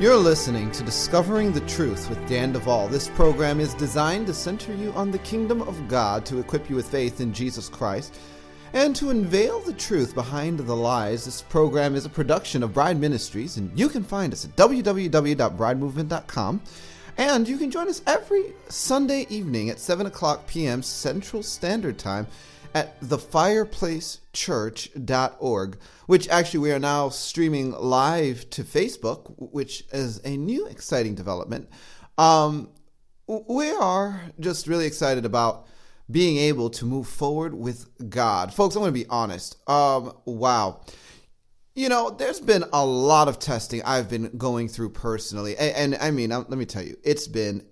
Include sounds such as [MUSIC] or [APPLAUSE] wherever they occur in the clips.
You're listening to Discovering the Truth with Dan Duval. This program is designed to center you on the kingdom of God, to equip you with faith in Jesus Christ, and to unveil the truth behind the lies. This program is a production of Bride Ministries, and you can find us at www.bridemovement.com. And you can join us every Sunday evening at 7 o'clock p.m. Central Standard Time at thefireplacechurch.org, which actually we are now streaming live to Facebook, which is a new exciting development. Um, we are just really excited about being able to move forward with God. Folks, I'm going to be honest. Um, wow. You know, there's been a lot of testing I've been going through personally. And, and I mean, let me tell you, it's been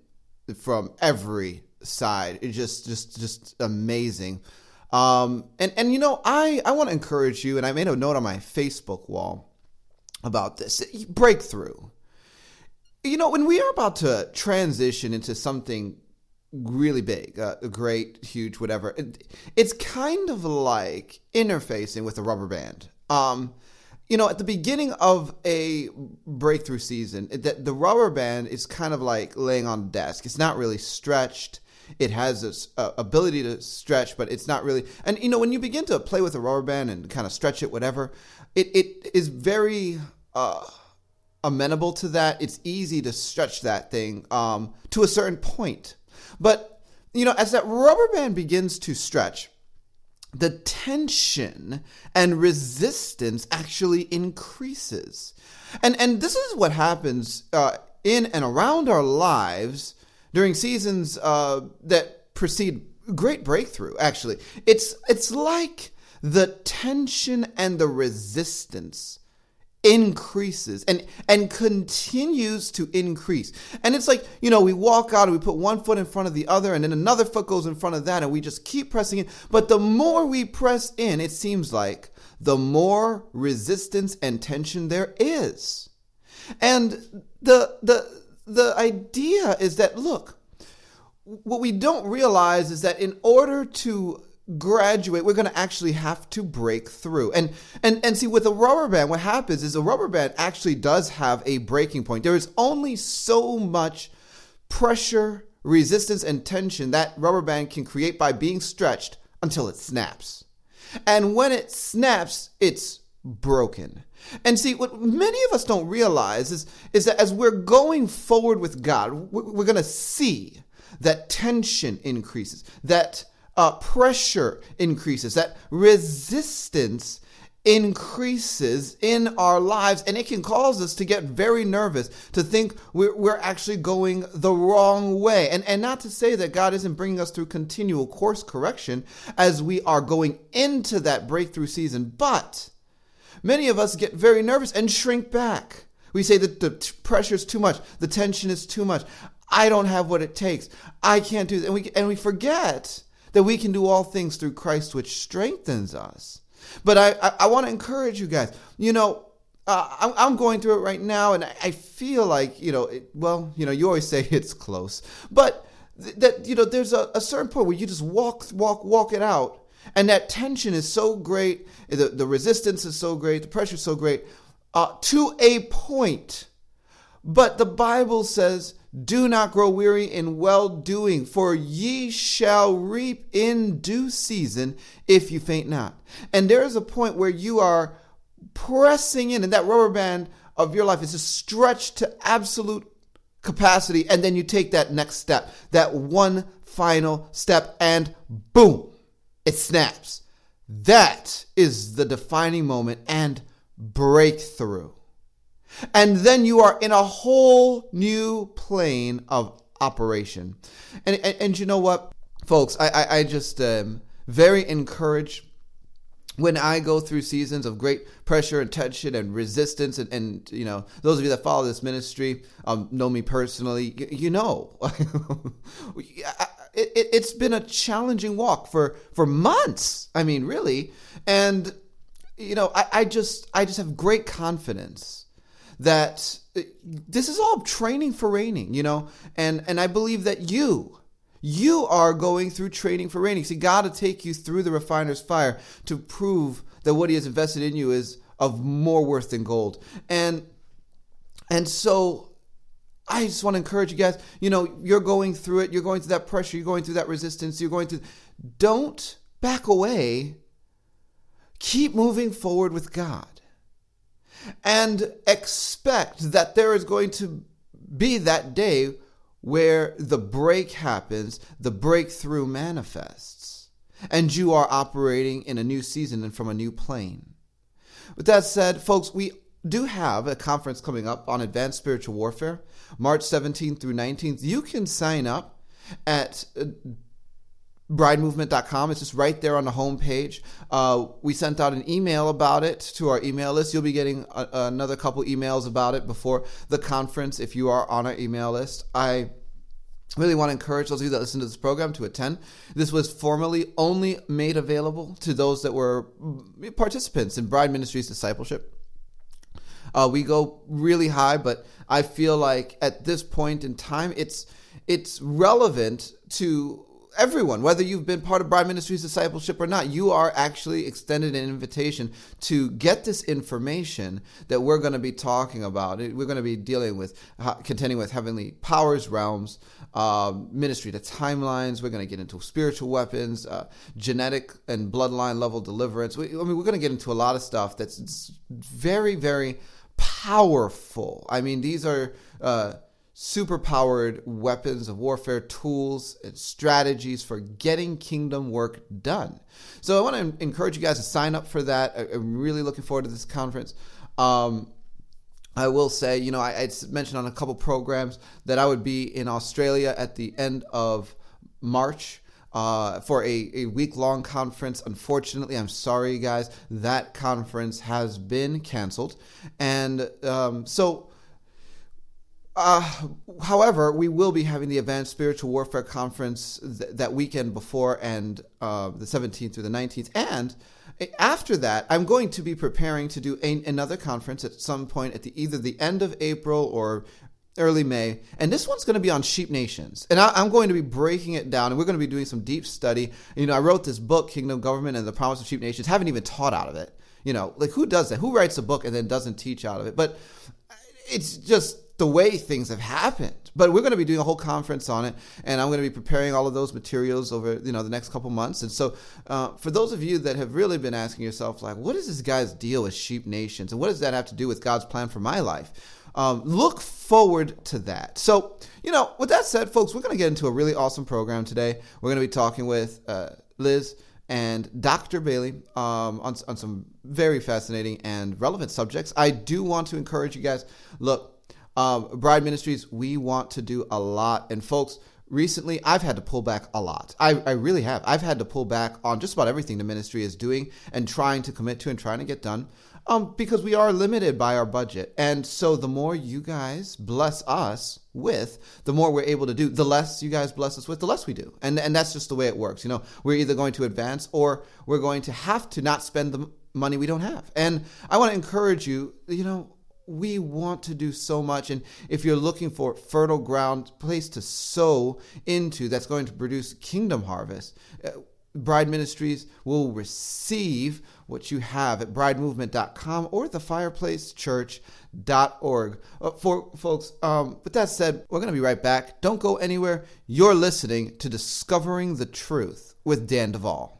from every side. It's just, just, just amazing. Um, and, and you know, I, I want to encourage you, and I made a note on my Facebook wall about this breakthrough. You know, when we are about to transition into something really big, uh, great, huge, whatever, it, it's kind of like interfacing with a rubber band. Um, you know, at the beginning of a breakthrough season, that the rubber band is kind of like laying on a desk. It's not really stretched. It has this uh, ability to stretch, but it's not really. And you know, when you begin to play with a rubber band and kind of stretch it, whatever, it it is very uh, amenable to that. It's easy to stretch that thing um, to a certain point, but you know, as that rubber band begins to stretch, the tension and resistance actually increases. And and this is what happens uh, in and around our lives during seasons uh, that precede great breakthrough. Actually, it's it's like the tension and the resistance increases and and continues to increase. And it's like you know we walk out and we put one foot in front of the other and then another foot goes in front of that and we just keep pressing in. But the more we press in it seems like the more resistance and tension there is. And the the the idea is that look what we don't realize is that in order to graduate, we're going to actually have to break through. And and and see with a rubber band, what happens is a rubber band actually does have a breaking point. There is only so much pressure, resistance, and tension that rubber band can create by being stretched until it snaps. And when it snaps, it's broken. And see, what many of us don't realize is, is that as we're going forward with God, we're going to see that tension increases, that uh, pressure increases, that resistance increases in our lives. And it can cause us to get very nervous to think we're, we're actually going the wrong way. And, and not to say that god isn't bringing us through continual course correction as we are going into that breakthrough season but many of us get very nervous and shrink back we say that the pressure is too much the tension is too much i don't have what it takes i can't do that and we, and we forget that we can do all things through christ which strengthens us but I, I, I want to encourage you guys. You know, uh, I'm, going through it right now, and I, feel like, you know, it, well, you know, you always say [LAUGHS] it's close, but th- that, you know, there's a, a certain point where you just walk, walk, walk it out. And that tension is so great, the, the resistance is so great, the pressure is so great, uh, to a point. But the Bible says do not grow weary in well doing, for ye shall reap in due season if you faint not. And there is a point where you are pressing in, and that rubber band of your life is just stretched to absolute capacity. And then you take that next step, that one final step, and boom, it snaps. That is the defining moment and breakthrough. And then you are in a whole new plane of operation. And, and, and you know what, folks, I, I, I just um, very encouraged when I go through seasons of great pressure and tension and resistance, and, and you know, those of you that follow this ministry um, know me personally, you, you know, [LAUGHS] it, it, it's been a challenging walk for, for months. I mean, really. And, you know, I, I just, I just have great confidence that uh, this is all training for reigning, you know, and and I believe that you you are going through training for reigning. See, God to take you through the refiner's fire to prove that what He has invested in you is of more worth than gold, and and so. I just want to encourage you guys. You know, you're going through it. You're going through that pressure. You're going through that resistance. You're going through. Don't back away. Keep moving forward with God and expect that there is going to be that day where the break happens, the breakthrough manifests, and you are operating in a new season and from a new plane. With that said, folks, we do have a conference coming up on advanced spiritual warfare, March 17th through 19th. You can sign up at uh, bridemovement.com. It's just right there on the homepage. Uh, we sent out an email about it to our email list. You'll be getting a, another couple emails about it before the conference if you are on our email list. I really want to encourage those of you that listen to this program to attend. This was formerly only made available to those that were participants in Bride Ministries discipleship. Uh, we go really high, but I feel like at this point in time, it's it's relevant to everyone, whether you've been part of Bride Ministries discipleship or not, you are actually extended an invitation to get this information that we're going to be talking about. We're going to be dealing with, contending with heavenly powers, realms, um, ministry to timelines. We're going to get into spiritual weapons, uh, genetic and bloodline level deliverance. We, I mean, we're going to get into a lot of stuff that's very, very powerful. I mean, these are. Uh, superpowered weapons of warfare, tools, and strategies for getting kingdom work done. So I want to encourage you guys to sign up for that. I'm really looking forward to this conference. Um, I will say, you know, I, I mentioned on a couple programs that I would be in Australia at the end of March. Uh, for a, a week long conference. Unfortunately, I'm sorry, guys, that conference has been canceled. And um, so uh, however, we will be having the Advanced Spiritual Warfare Conference th- that weekend before and uh, the 17th through the 19th. And after that, I'm going to be preparing to do a- another conference at some point at the, either the end of April or early May. And this one's going to be on sheep nations. And I, am going to be breaking it down, and we're going to be doing some deep study. You know, I wrote this book, Kingdom Government and the Promise of Sheep Nations. Haven't even taught out of it. You know, like who does that? Who writes a book and then doesn't teach out of it? But it's just the way things have happened. But we're going to be doing a whole conference on it, and I'm going to be preparing all of those materials over you know the next couple months. And so, uh, for those of you that have really been asking yourself, like, what is this guy's deal with sheep nations, and what does that have to do with God's plan for my life? Um, look forward to that. So, you know, with that said, folks, we're going to get into a really awesome program today. We're going to be talking with uh, Liz and Dr. Bailey um, on, on some very fascinating and relevant subjects. I do want to encourage you guys look, um, Bride Ministries, we want to do a lot. And folks, recently I've had to pull back a lot. I, I really have. I've had to pull back on just about everything the ministry is doing and trying to commit to and trying to get done um, because we are limited by our budget. And so the more you guys bless us with, the more we're able to do. The less you guys bless us with, the less we do. And, and that's just the way it works. You know, we're either going to advance or we're going to have to not spend the money we don't have. And I want to encourage you, you know, we want to do so much and if you're looking for fertile ground place to sow into that's going to produce kingdom harvest uh, bride ministries will receive what you have at bridemovement.com or thefireplacechurch.org uh, for folks um, with that said we're going to be right back. Don't go anywhere. You're listening to discovering the truth with dan duval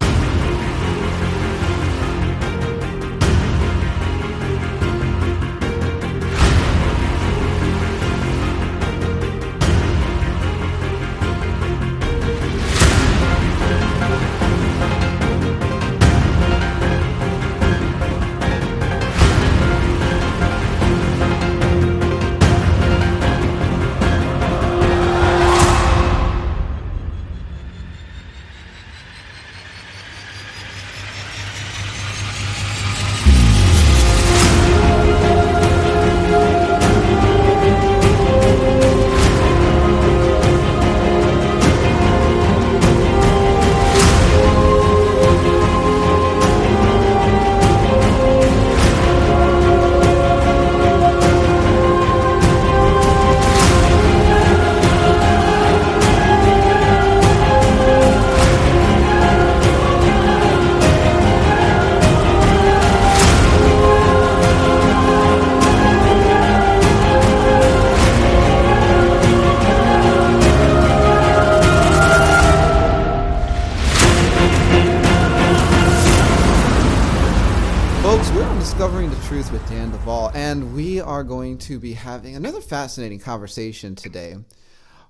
fascinating conversation today.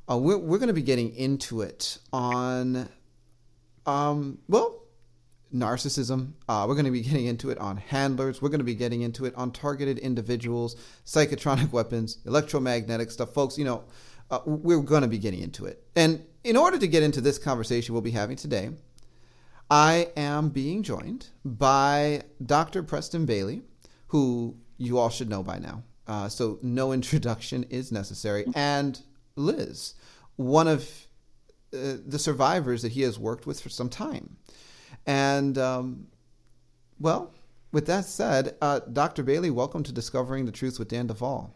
Uh, we're we're going to be getting into it on, um, well, narcissism. Uh, we're going to be [LAUGHS] getting into it on handlers. We're going to be getting into it on targeted individuals, psychotronic weapons, electromagnetic stuff. Folks, you know, uh, we're going to be getting into it. And in order to get into this conversation we'll be having today, I am being joined by Dr. Preston Bailey, who you all should know by now. Uh, so no introduction is necessary. And Liz, one of uh, the survivors that he has worked with for some time. And, um, well, with that said, uh, Dr. Bailey, welcome to Discovering the Truth with Dan Duval.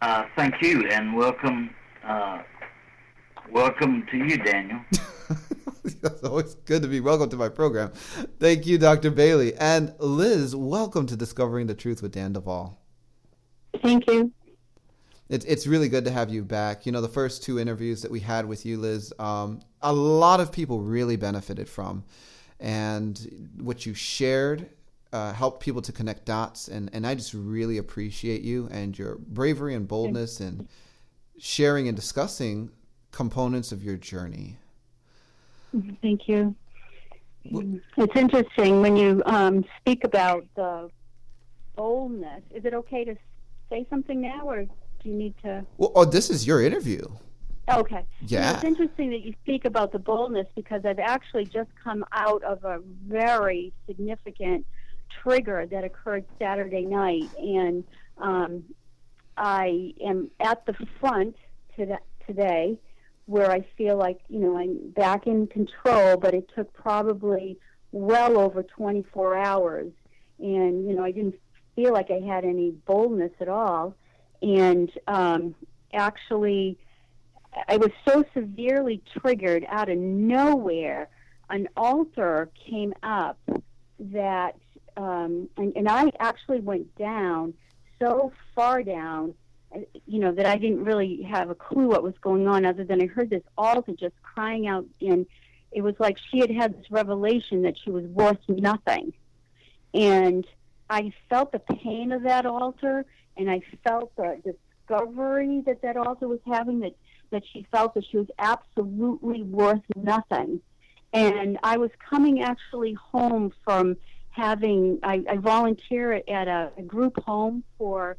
Uh, thank you, and welcome, uh, welcome to you, Daniel. [LAUGHS] it's always good to be welcome to my program. Thank you, Dr. Bailey. And Liz, welcome to Discovering the Truth with Dan Duval. Thank you. It's it's really good to have you back. You know, the first two interviews that we had with you, Liz, um, a lot of people really benefited from, and what you shared uh, helped people to connect dots. And and I just really appreciate you and your bravery and boldness and sharing and discussing components of your journey. Thank you. It's interesting when you um, speak about the boldness. Is it okay to say something now, or do you need to? Well, oh, this is your interview. Okay. Yeah. it's interesting that you speak about the boldness because I've actually just come out of a very significant trigger that occurred Saturday night, and um, I am at the front today where I feel like you know I'm back in control, but it took probably well over 24 hours, and you know I didn't feel like I had any boldness at all. And um, actually, I was so severely triggered out of nowhere. An alter came up that, um, and, and I actually went down so far down, you know, that I didn't really have a clue what was going on other than I heard this alter just crying out. And it was like she had had this revelation that she was worth nothing. And I felt the pain of that alter, and I felt the discovery that that alter was having that that she felt that she was absolutely worth nothing, and I was coming actually home from having I, I volunteer at a, a group home for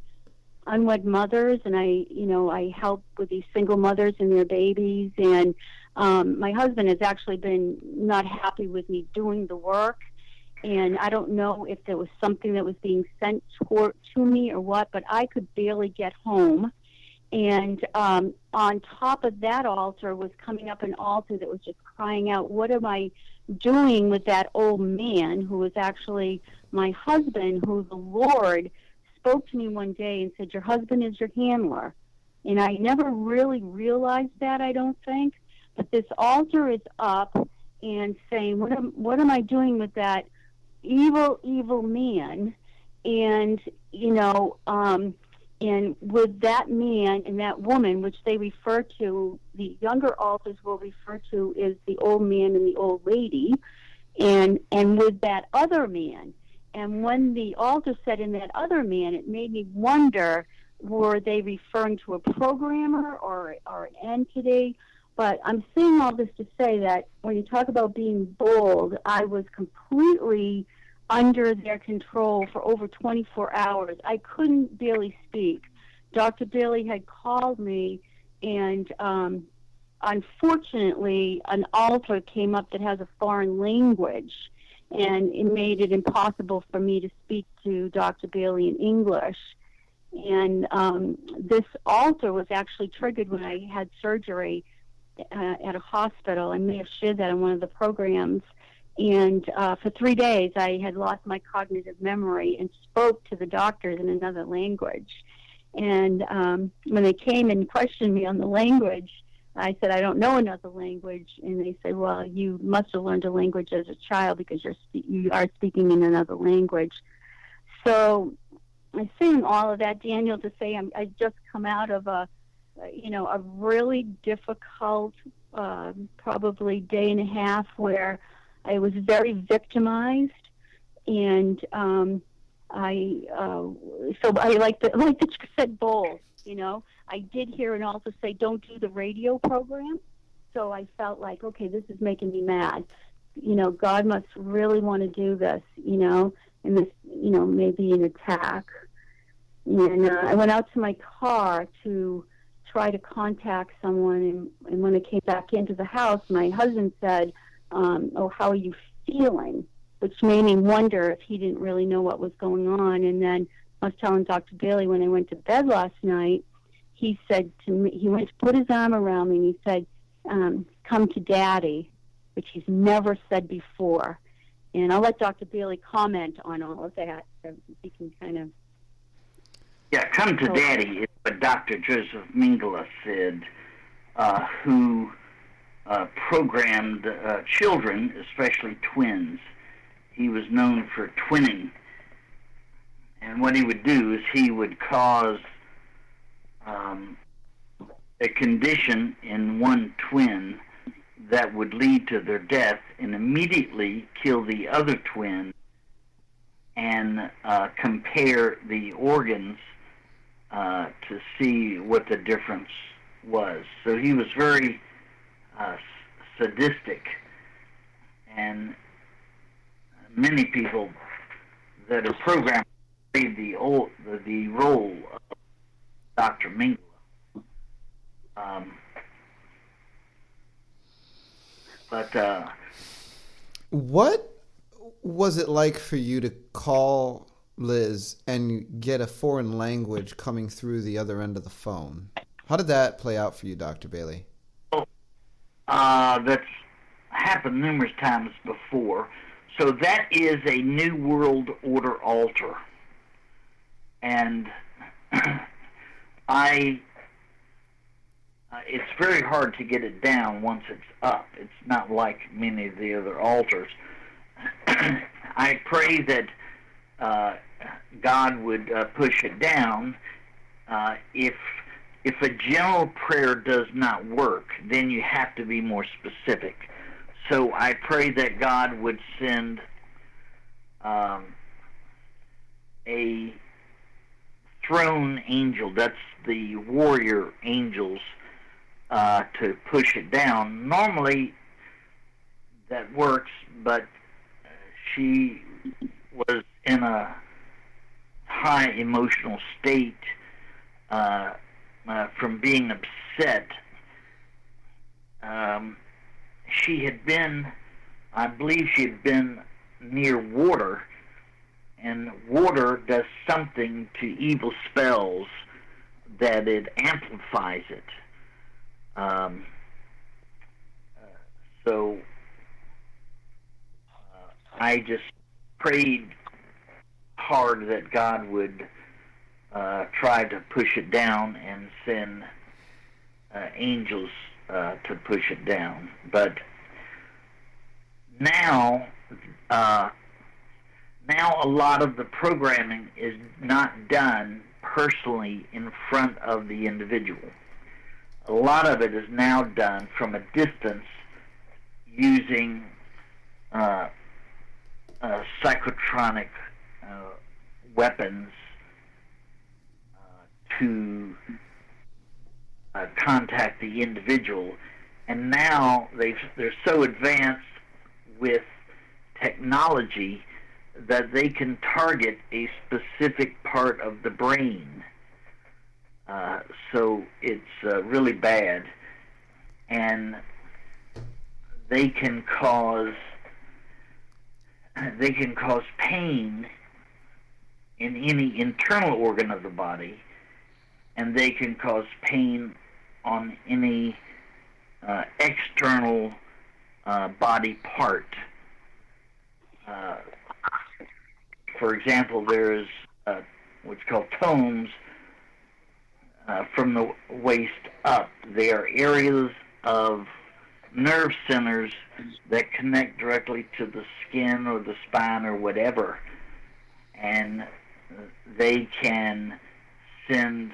unwed mothers, and I you know I help with these single mothers and their babies, and um, my husband has actually been not happy with me doing the work. And I don't know if there was something that was being sent to, to me or what, but I could barely get home and um, on top of that alter was coming up an alter that was just crying out, What am I doing with that old man who was actually my husband, who the Lord spoke to me one day and said, Your husband is your handler. And I never really realized that, I don't think. But this alter is up and saying, What am, what am I doing with that evil, evil man? And, you know, um, and with that man and that woman, which they refer to, the younger alters will refer to as the old man and the old lady, and and with that other man. And when the alter said in that other man, it made me wonder: were they referring to a programmer or or an entity? But I'm saying all this to say that when you talk about being bold, I was completely under their control for over 24 hours. I couldn't barely speak. Dr. Bailey had called me, and um, unfortunately, an alter came up that has a foreign language, and it made it impossible for me to speak to Dr. Bailey in English. And um, this alter was actually triggered when I had surgery uh, at a hospital. I may have shared that in one of the programs and uh, for three days, I had lost my cognitive memory and spoke to the doctors in another language. And um, when they came and questioned me on the language, I said, I don't know another language. And they said, Well, you must have learned a language as a child because you're you are speaking in another language. So I'm saying all of that, Daniel, to say I'm, I just come out of a, you know, a really difficult, uh, probably day and a half where I was very victimized, and um, I uh, so I like the [LAUGHS] like the said bowl. You know, I did hear and also say don't do the radio program. So I felt like okay, this is making me mad. You know, God must really want to do this. You know, and this you know maybe an attack. And uh, I went out to my car to try to contact someone, and, and when I came back into the house, my husband said um, oh, how are you feeling? Which made me wonder if he didn't really know what was going on. And then I was telling Dr. Bailey when I went to bed last night, he said to me, he went to put his arm around me and he said, um, come to daddy, which he's never said before. And I'll let Dr. Bailey comment on all of that. So he can kind of. Yeah, come to daddy is what Dr. Joseph Mengele said, uh, who uh, programmed uh, children, especially twins. He was known for twinning. And what he would do is he would cause um, a condition in one twin that would lead to their death and immediately kill the other twin and uh, compare the organs uh, to see what the difference was. So he was very uh, sadistic, and many people that are programmed played the old the, the role of Dr. Mengele. Um, but uh, what was it like for you to call Liz and get a foreign language coming through the other end of the phone? How did that play out for you, Dr. Bailey? uh, that's happened numerous times before. So that is a New World Order alter. And [CLEARS THROAT] I, uh, it's very hard to get it down once it's up. It's not like many of the other alters. [CLEARS THROAT] I pray that uh, God would uh, push it down. Uh, if if a general prayer does not work, then you have to be more specific. So I pray that God would send um, a throne angel, that's the warrior angels, uh, to push it down. Normally, that works, but she was in a high emotional state uh, uh, from being upset. Um, she had been, I believe, she had been near water, and water does something to evil spells that it amplifies it. Um, uh, so uh, I just prayed hard that God would uh, try to push it down and send uh, angels uh, to push it down. But now, uh, now a lot of the programming is not done personally in front of the individual. A lot of it is now done from a distance using uh, uh, psychotronic weapons uh, to uh, contact the individual. And now they they're so advanced with technology that they can target a specific part of the brain. Uh, so it's uh, really bad, and they can cause they can cause pain in any internal organ of the body, and they can cause pain on any uh, external uh, body part. Uh, for example, there's uh, what's called tomes uh, from the waist up. They are areas of nerve centers that connect directly to the skin or the spine or whatever. And they can send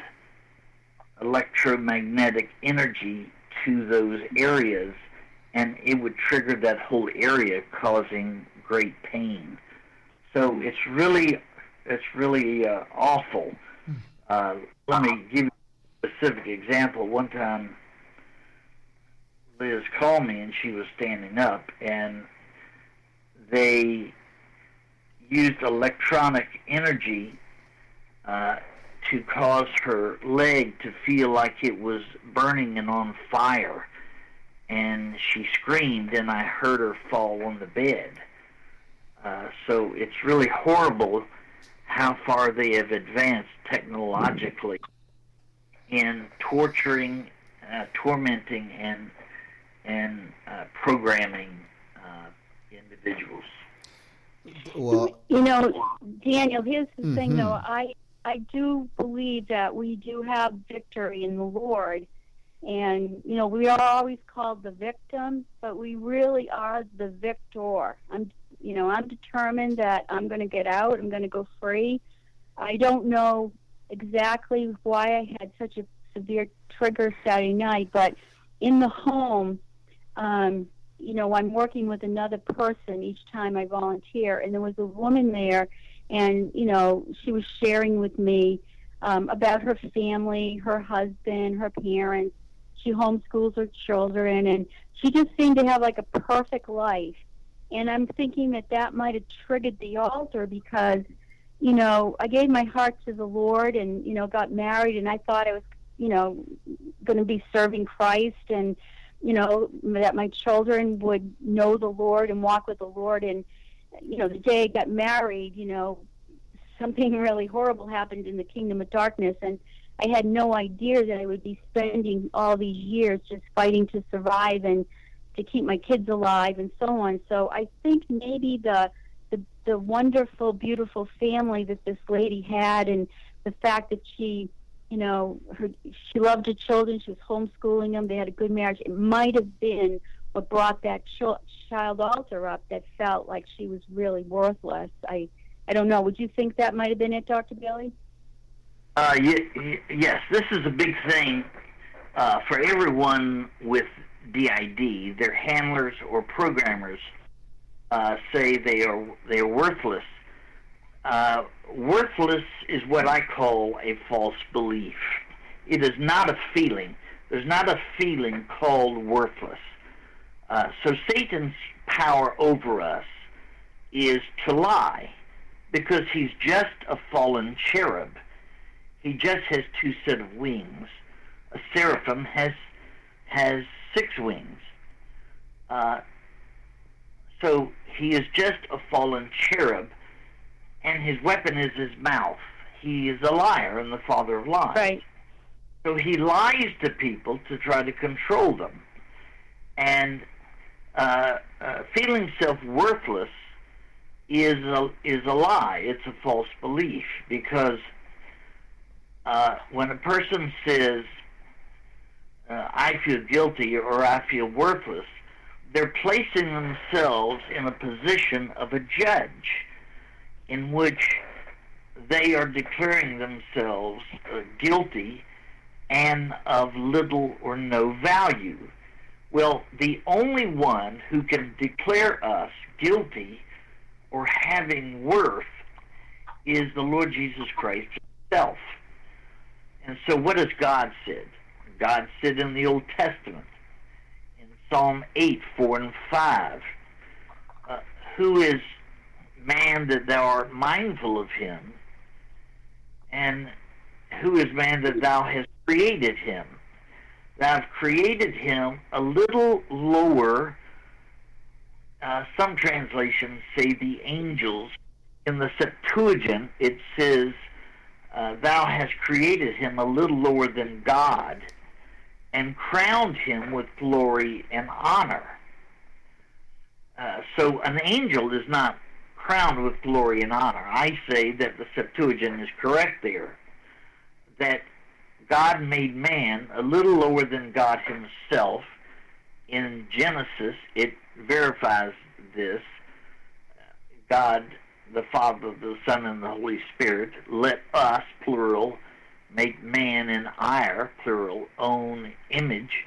electromagnetic energy to those areas and it would trigger that whole area causing great pain. So it's really it's really uh, awful. Uh, let me give you a specific example. One time Liz called me and she was standing up and they used electronic energy uh, to cause her leg to feel like it was burning and on fire. And she screamed, and I heard her fall on the bed. Uh, so it's really horrible how far they have advanced technologically in torturing, uh, tormenting, and and uh, programming uh, individuals. Well, You know, Daniel, here's the thing Mhm. though. I I do believe that we do have victory in the Lord. And, you know, we are always called the victim, but we really are the victor. I'm, you know, I'm determined that I'm going to get out. I'm going to go free. I don't know exactly why I had such a severe trigger Saturday night, but in the home, um, you know, I'm working with another person each time I volunteer, and there was a woman there, and you know, she was sharing with me um, about her family, her husband, her parents. She homeschools her children, and she just seemed to have like a perfect life. And I'm thinking that that might have triggered the altar because, you know, I gave my heart to the Lord, and you know, got married, and I thought I was, you know, going to be serving Christ, and you know, that my children would know the Lord and walk with the Lord. And, you know, the day I got married, you know, something [LAUGHS] really horrible happened in the kingdom of darkness. And I had no idea that I would be spending all these years just fighting to survive and to keep my kids alive and so on. So I think maybe the, the, the wonderful, beautiful family that this lady had and the fact that she you know, her, she loved her children. She was homeschooling them. They had a good marriage. It might have been what brought that ch- child alter up that felt like she was really worthless. I, I don't know. Would you think that might have been it, Dr. Bailey? Uh, y- y- yes, this is a big thing uh, for everyone with DID. Their handlers or programmers uh, say they are they are worthless. Uh, worthless is what I call a false belief. It is not a feeling. There's not a feeling called worthless. Uh, so Satan's power over us is to lie because he's just a fallen cherub. He just has two set of wings. A seraphim has has six wings. Uh, so he is just a fallen cherub, and his weapon is his mouth. He is a liar and the father of lies. Right. So he lies to people to try to control them. And uh, uh, feeling self worthless is a, is a lie. It's a false belief because uh, when a person says, uh, I feel guilty or I feel worthless, they're placing themselves in a position of a judge in which they are declaring themselves uh, guilty and of little or no value. Well, the only one who can declare us guilty or having worth is the Lord Jesus Christ himself. And so, what has God said? God said in the Old Testament, in Psalm 8, 4, and 5, uh, Who is man that thou art mindful of him? And who is man that thou hast created him? Thou hast created him a little lower. Uh, some translations say the angels. In the Septuagint, it says, uh, Thou hast created him a little lower than God and crowned him with glory and honor. Uh, so an angel is not crowned with glory and honor. I say that the Septuagint is correct there. That God made man a little lower than God himself. In Genesis, it verifies this. God, the Father, the Son, and the Holy Spirit, let us, plural, make man in our, plural, own image.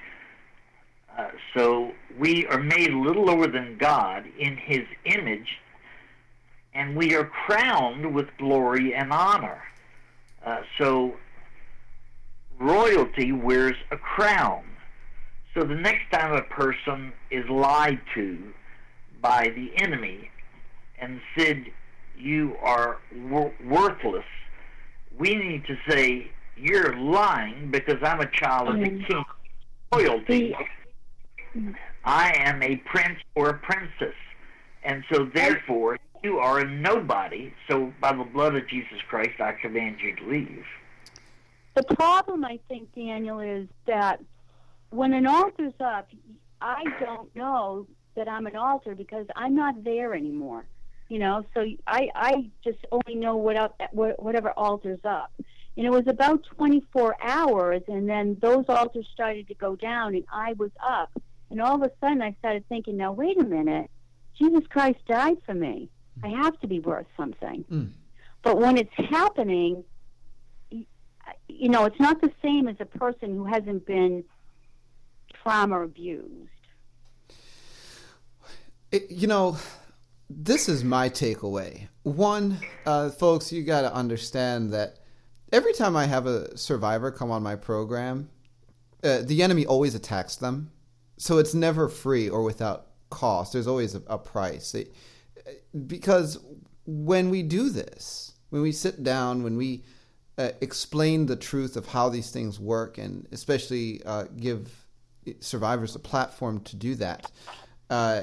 Uh, so we are made a little lower than God in his image, and we are crowned with glory and honor. Uh, so royalty wears a crown. So the next time a person is lied to by the enemy and said, You are wor- worthless, we need to say, You're lying because I'm a child of the Mm. king. Royalty. I am a prince or a princess. And so, therefore, you are a nobody. So, by the blood of Jesus Christ, I command you to leave. The problem, I think, Daniel, is that when an alter's up, I don't know that I'm an alter because I'm not there anymore. You know, so I I just only know what up what- whatever alter's up. And it was about 24 hours, and then those alters started to go down, and I was up. And all of a sudden, I started thinking, now wait a minute, Jesus Christ died for me. I have to be worth something. Mm. But when it's happening, you know, it's not the same as a person who hasn't been trauma abused. It, you know, this is my takeaway. One, uh, folks, you got to understand that every time I have a survivor come on my program, uh, the enemy always attacks them. So it's never free or without cost. There's always a, a price. It, because when we do this, when we sit down, when we uh, explain the truth of how these things work, and especially uh, give survivors a platform to do that, uh,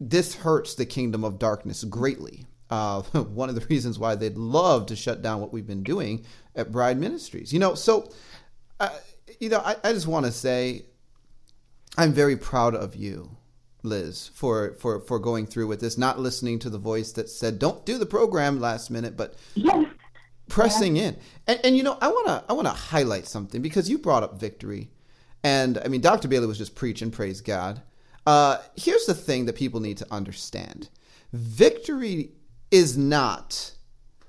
this hurts the kingdom of darkness greatly. Uh, [LAUGHS] one of the reasons why they'd love to shut down what we've been doing at Bride Ministries. You know, so, uh, you know, I, I just want to say I'm very proud of you, Liz, for, for, for going through with this, not listening to the voice that said, don't do the program last minute, but Yes. pressing in. And, and you know, I want to I want to highlight something because you brought up victory. And I mean, Dr. Bailey was just preaching, praise God. Uh, here's the thing that people need to understand victory is not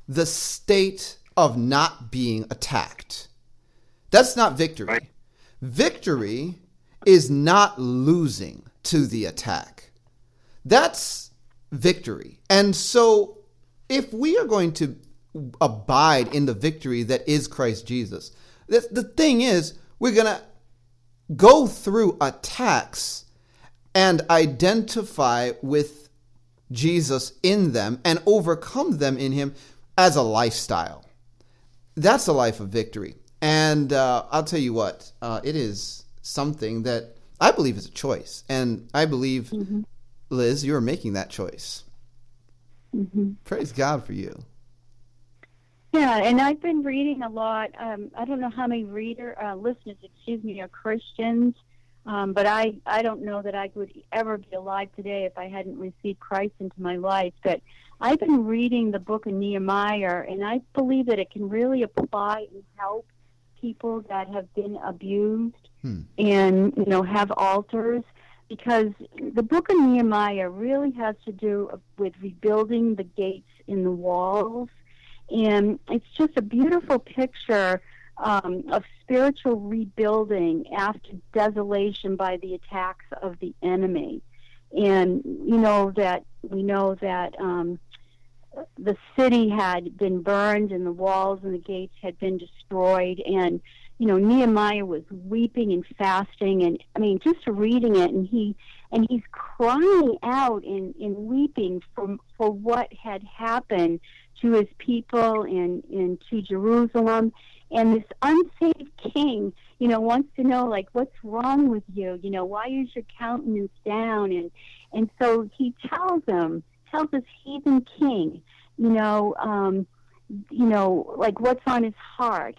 the state of not being attacked. That's not victory. Right. Victory is not losing to the attack. That's victory. And so, if we are going to abide in the victory that is Christ Jesus, the, the thing is, we're going to go through attacks and identify with Jesus in them and overcome them in Him as a lifestyle. That's a life of victory. And uh, I'll tell you what, uh, it is something that I believe is a choice. And I believe, mm-hmm. Liz, you're making that choice. Mm-hmm. Praise God for you. Yeah, and I've been reading a lot. Um, I don't know how many reader uh, listeners, excuse me, are Christians, um, but I I don't know that I would ever be alive today if I hadn't received Christ into my life. But I've been reading the book of Nehemiah, and I believe that it can really apply and help people that have been abused hmm. and you know have alters because the book of Nehemiah really has to do with rebuilding the gates in the walls and it's just a beautiful picture um, of spiritual rebuilding after desolation by the attacks of the enemy. And you know that we know that um, the city had been burned and the walls and the gates had been destroyed. And you know Nehemiah was weeping and fasting, and I mean just reading it, and he and he's crying out in in weeping for for what had happened to his people and, and to Jerusalem. And this unsaved king, you know, wants to know like what's wrong with you? You know, why is your countenance down? And and so he tells him, tells this heathen king, you know, um, you know, like what's on his heart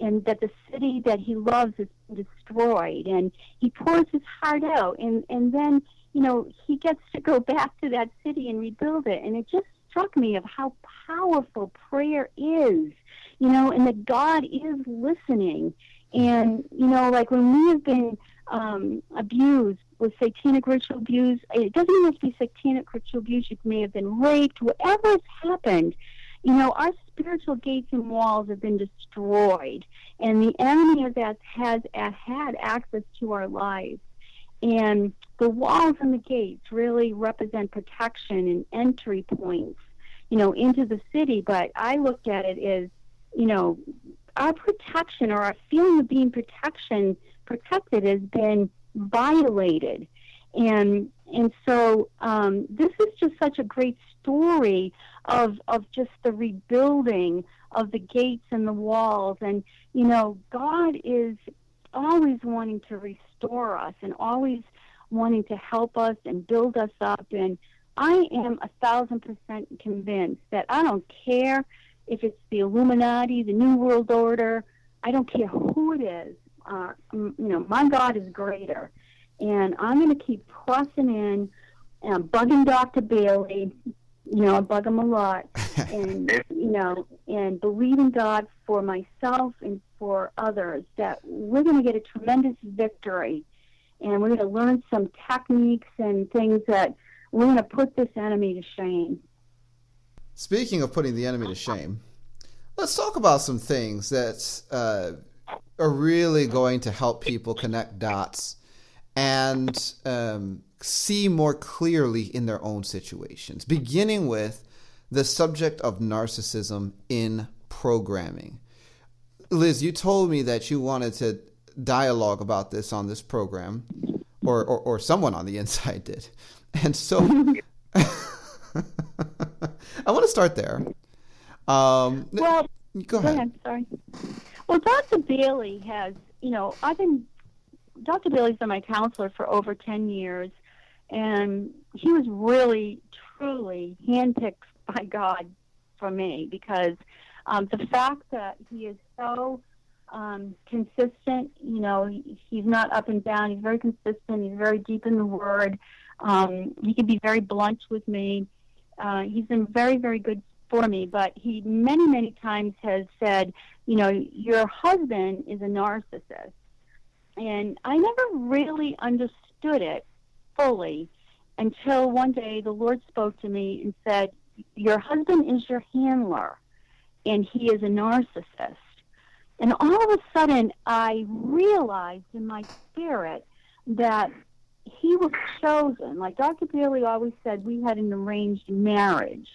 and that the city that he loves is destroyed and he pours his heart out and and then you know he gets to go back to that city and rebuild it and it just struck me of how powerful prayer is, you know, and that God is listening. And, you know, like when we have been um, abused with satanic ritual abuse, it doesn't have to be satanic ritual abuse. You may have been raped, whatever has happened. You know, our spiritual gates and walls have been destroyed, and the enemy of that has had access to our lives. And the walls and the gates really represent protection and entry points, you know, into the city. But I looked at it as, you know, our protection or our feeling of being protection protected has been violated. And and so um, this is just such a great story of of just the rebuilding of the gates and the walls. And you know, God is always wanting to restore us and always wanting to help us and build us up. And I am a thousand percent convinced that I don't care if it's the Illuminati, the New World Order, I don't care who it is. Uh, you know, my God is greater. And I'm going to keep pressing in and bugging Dr. Bailey. You know, I bug him a lot. [LAUGHS] and, you know, and believing God for myself and for others that we're going to get a tremendous victory and we're going to learn some techniques and things that we're going to put this enemy to shame. Speaking of putting the enemy to shame, let's talk about some things that uh, are really going to help people connect dots and um, see more clearly in their own situations, beginning with the subject of narcissism in programming. Liz, you told me that you wanted to dialogue about this on this program, or, or, or someone on the inside did. [LAUGHS] And so [LAUGHS] I want to start there. Um, well, go ahead. go ahead. Sorry. Well, Dr. Bailey has, you know, I've been, Dr. Bailey's been my counselor for over 10 years, and he was really, truly handpicked by God for me because um, the fact that he is so um, consistent. You know, he, he's not up and down. He's very consistent. He's very deep in the Word. Um, he can be very blunt with me. Uh, he's been very, very good for me. But he many, many times has said, you know, your husband is a narcissist, and I never really understood it fully until one day the Lord spoke to me and said, "Your husband is your handler, and he is a narcissist." And all of a sudden, I realized in my spirit that he was chosen. Like Dr. Bailey always said, we had an arranged marriage.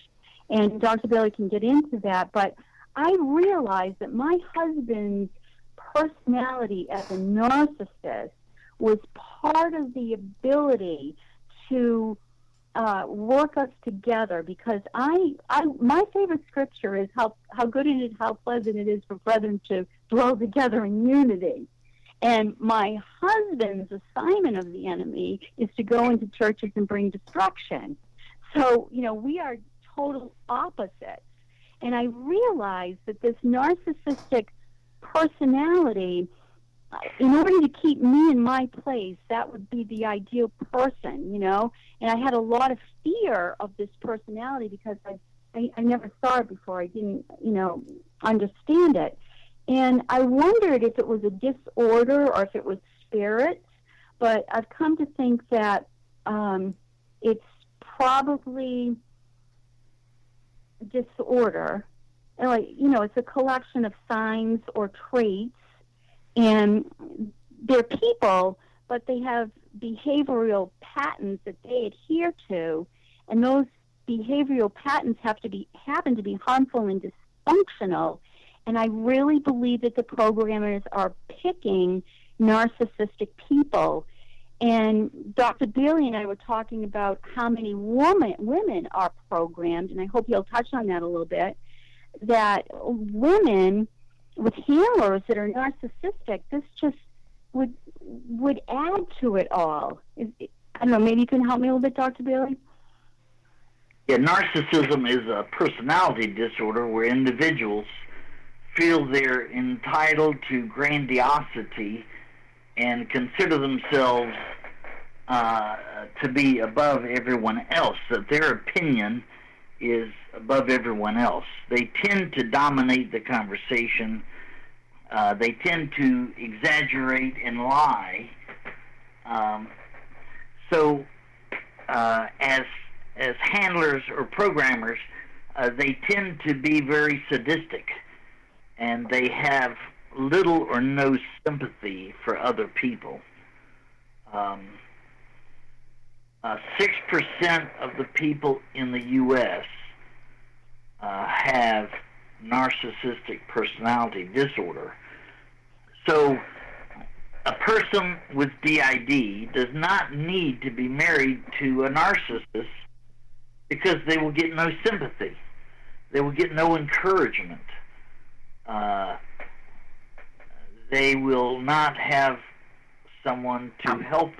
And Dr. Bailey can get into that. But I realized that my husband's personality as a narcissist was part of the ability to uh, work us together because I, I, my favorite scripture is how, how good it is, how pleasant it is for brethren to dwell together in unity. And my husband's assignment of the enemy is to go into churches and bring destruction. So, you know, we are total opposites. And I realized that this narcissistic personality, in order to keep me in my place, that would be the ideal person, you know. And I had a lot of fear of this personality because I, I, I never saw it before. I didn't, you know, understand it. And I wondered if it was a disorder or if it was spirits, but I've come to think that um, it's probably disorder. And like you know, it's a collection of signs or traits, and they're people, but they have behavioral patterns that they adhere to, and those behavioral patterns have to be happen to be harmful and dysfunctional and I really believe that the programmers are picking narcissistic people. And Dr. Bailey and I were talking about how many woman, women are programmed, and I hope you'll touch on that a little bit. That women with healers that are narcissistic, this just would would add to it all. I don't know. Maybe you can help me a little bit, Dr. Bailey. Yeah, narcissism is a personality disorder where individuals feel they're entitled to grandiosity and consider themselves uh, to be above everyone else, that their opinion is above everyone else. They tend to dominate the conversation. Uh, they tend to exaggerate and lie. Um, so, uh, as as handlers or programmers, uh, they tend to be very sadistic and they have little or no sympathy for other people. Um, uh, 6% of the people in the U.S. Uh, have narcissistic personality disorder. So, a person with DID does not need to be married to a narcissist because they will get no sympathy. They will get no encouragement uh, they will not have someone to help.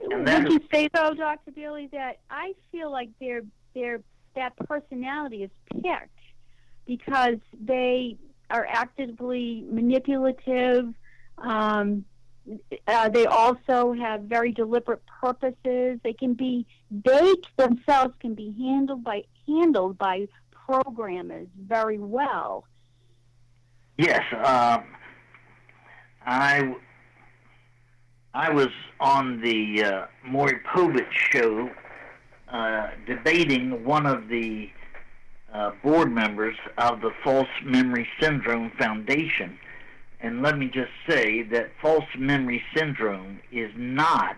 And Would you say though, Dr. Bailey, that I feel like their their that personality is picked because they are actively manipulative. Um, uh, they also have very deliberate purposes. They can be they themselves can be handled by handled by programmers very well. Yes, um, I I was on the uh, Maury Povich show uh, debating one of the uh, board members of the False Memory Syndrome Foundation. And let me just say that false memory syndrome is not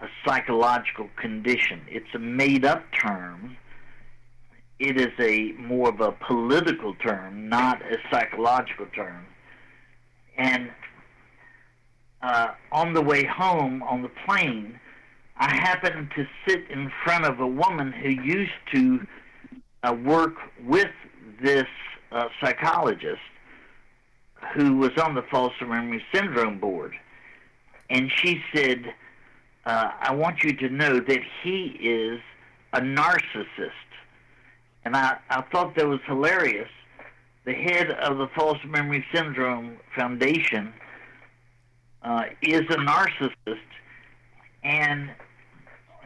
a psychological condition. It's a made up term it is a more of a political term, not a psychological term. And uh, on the way home on the plane, I happened to sit in front of a woman who used to uh, work with this uh, psychologist who was on the false memory syndrome board. And she said, uh, I want you to know that he is a narcissist. And I, I thought that was hilarious. The head of the False Memory Syndrome Foundation uh, is a narcissist, and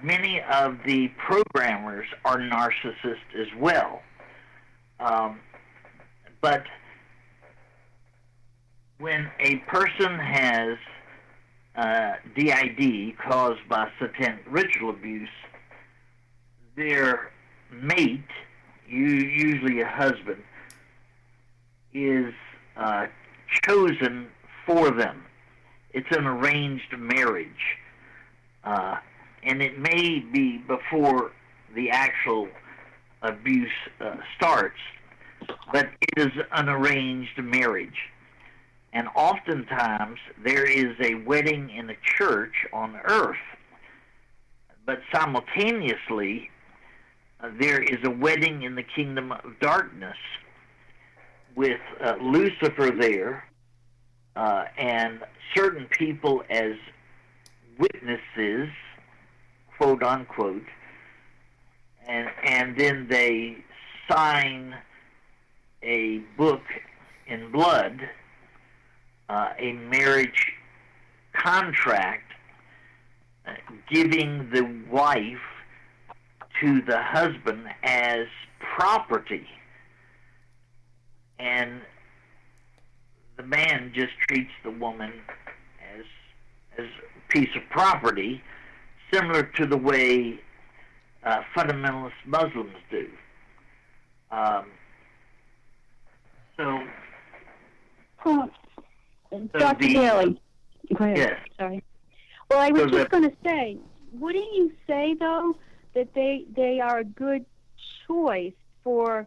many of the programmers are narcissists as well. Um, but when a person has uh, DID caused by satanic ritual abuse, their mate usually a husband, is uh, chosen for them. It's an arranged marriage. Uh, and it may be before the actual abuse uh, starts, but it is an arranged marriage. And oftentimes there is a wedding in a church on earth, but simultaneously uh, there is a wedding in the kingdom of darkness with uh, Lucifer there uh, and certain people as witnesses, quote unquote, and and then they sign a book in blood, uh, a marriage contract, giving the wife to the husband as property, and the man just treats the woman as as a piece of property, similar to the way uh, fundamentalist Muslims do. Um, so, Oh, So Dr. the-. Go ahead. Yes. Sorry. Well, I was So just going to say, wouldn't you say though that they they are a good choice for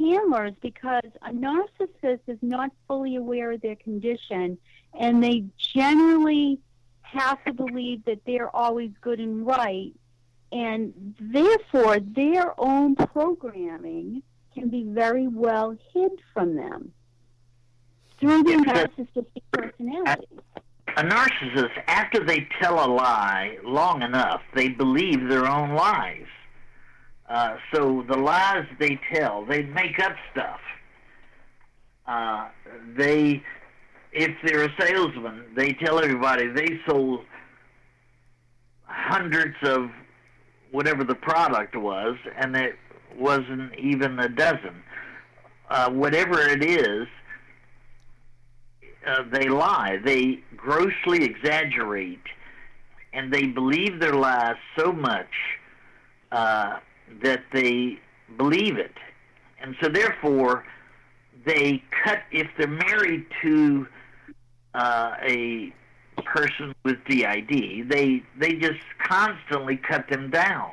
handlers because a narcissist is not fully aware of their condition, and they generally have to believe that they're always good and right, and therefore their own programming can be very well hid from them through their narcissistic personality. a narcissist, after they tell a lie long enough, they believe their own lies. Uh, so the lies they tell, they make up stuff. Uh, they, if they're a salesman, they tell everybody they sold hundreds of whatever the product was, and it wasn't even a dozen. Uh, whatever it is, uh, they lie. They grossly exaggerate, and they believe their lies so much uh, that they believe it, and so therefore they cut. If they're married to uh, a person with DID, they they just constantly cut them down,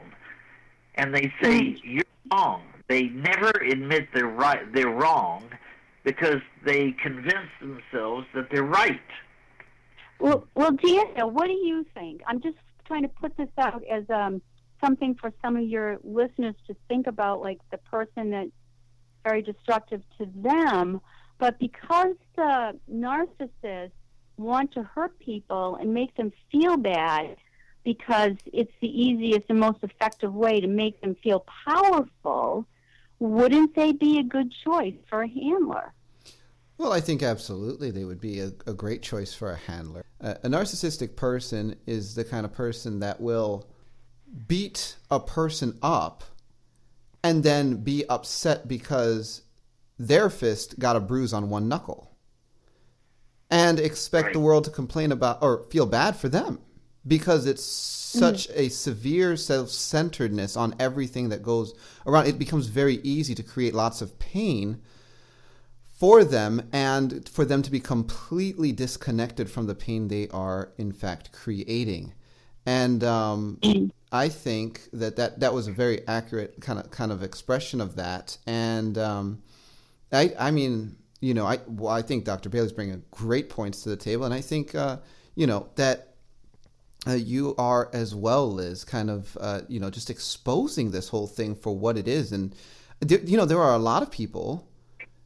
and they say you're wrong. They never admit they're right. They're wrong because they convince themselves that they're right. Well, well, Daniel, what do you think? I'm just trying to put this out as um, something for some of your listeners to think about, like the person that's very destructive to them. But because the narcissists want to hurt people and make them feel bad, because it's the easiest and most effective way to make them feel powerful, wouldn't they be a good choice for a handler? Well, I think absolutely they would be a, a great choice for a handler. A, a narcissistic person is the kind of person that will beat a person up and then be upset because their fist got a bruise on one knuckle and expect Right. the world to complain about or feel bad for them because it's mm-hmm. such a severe self-centeredness on everything that goes around. It becomes very easy to create lots of pain for them and for them to be completely disconnected from the pain they are in fact creating and um, I think that, that that was a very accurate kind of kind of expression of that and um, I I mean you know I well, I think Dr. Bailey's bringing great points to the table and I think uh, you know that uh, you are as well, Liz, kind of, uh, you know, just exposing this whole thing for what it is. And, there- you know, there are a lot of people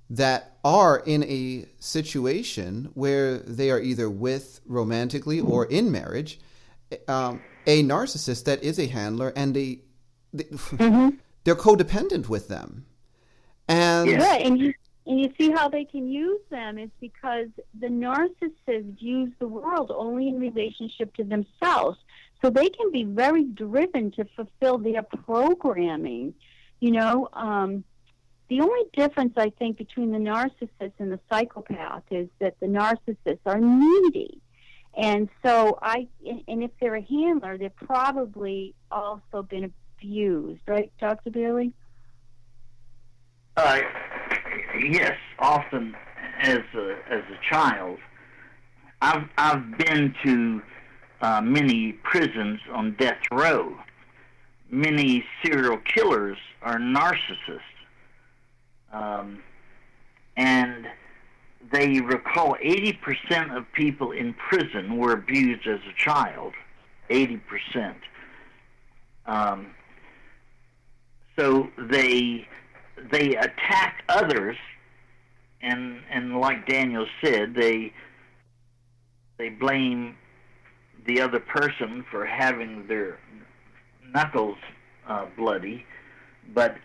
that are in a situation where they are either with romantically or in marriage um, a narcissist that is a handler and they, they [LAUGHS] they're codependent with them. And Yeah. And you and you see how they can use them is because the narcissists use the world only in relationship to themselves. So they can be very driven to fulfill their programming. You know, um, the only difference I think between the narcissist and the psychopath is that the narcissists are needy. And so I and if they're a handler, they've probably also been abused, right, Dr. Bailey? Uh, yes, often as a, as a child, I've I've been to uh, many prisons on death row. Many serial killers are narcissists, um, and they recall 80% of people in prison were abused as a child. 80%. Um, so they they attack others, and and like Daniel said, they they blame the other person for having their knuckles uh, bloody, but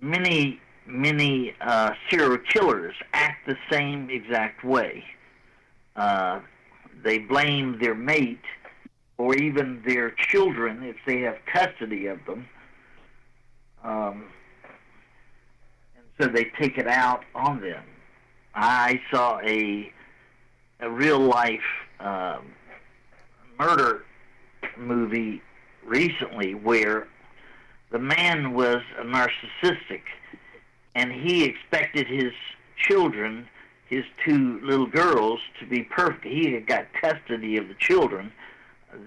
many many uh, serial killers act the same exact way. Uh, they blame their mate or even their children if they have custody of them. Um, and so they take it out on them. I saw a a real life um, murder movie recently where the man was a narcissistic and he expected his children, his two little girls, to be perfect. He had got custody of the children.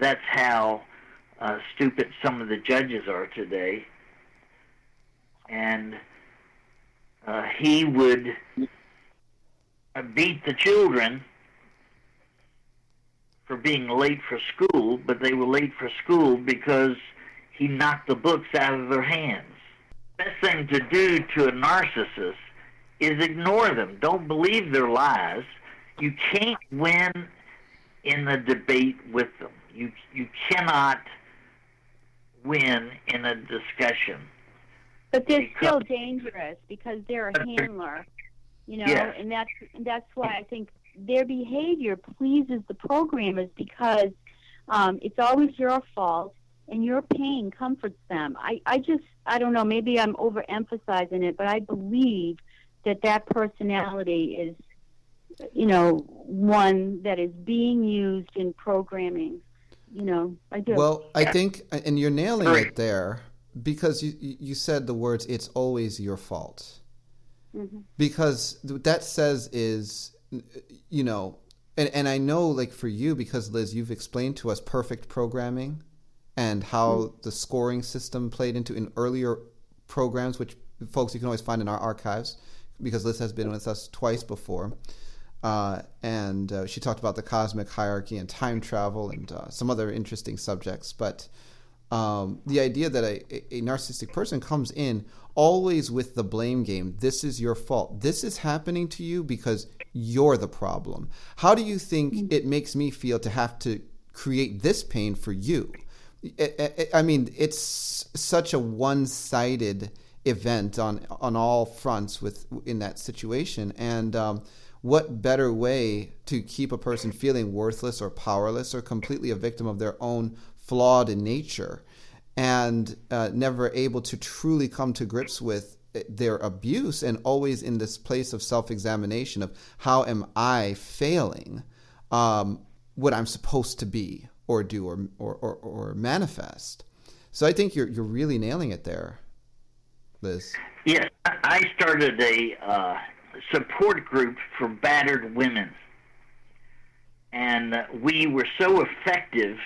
That's how uh, stupid some of the judges are today. And uh, he would uh, beat the children for being late for school, but they were late for school because he knocked the books out of their hands. Best thing to do to a narcissist is ignore them. Don't believe their lies. You can't win in the debate with them. You you cannot win in a discussion. But they're because, still dangerous because they're a handler, you know, yes. and that's that's why I think their behavior pleases the programmers because um, it's always your fault and your pain comforts them. I, I just, I don't know, maybe I'm overemphasizing it, but I believe that that personality is, you know, one that is being used in programming. You know, I do. Well, I think, and you're nailing it there because you you said the words "it's always your fault," mm-hmm. because what that says is you know, and, and I know like for you, because Liz, you've explained to us perfect programming and how mm the scoring system played into in earlier programs, which folks you can always find in our archives, because Liz has been with us twice before. Uh, and uh, she talked about the cosmic hierarchy and time travel and uh, some other interesting subjects. But um, the idea that a, a, narcissistic person comes in always with the blame game. This is your fault. This is happening to you because you're the problem. How do you think mm. it makes me feel to have to create this pain for you? I mean, it's such a one-sided event on on all fronts with in that situation, and um, what better way to keep a person feeling worthless or powerless or completely a victim of their own flawed nature and uh, never able to truly come to grips with uh, their abuse and always in this place of self-examination of how am i failing um, what i'm supposed to be or do or, or, or, or, manifest. So i think you're, you're really nailing it there liz. Yes i started a uh, support group for battered women. And we were so effective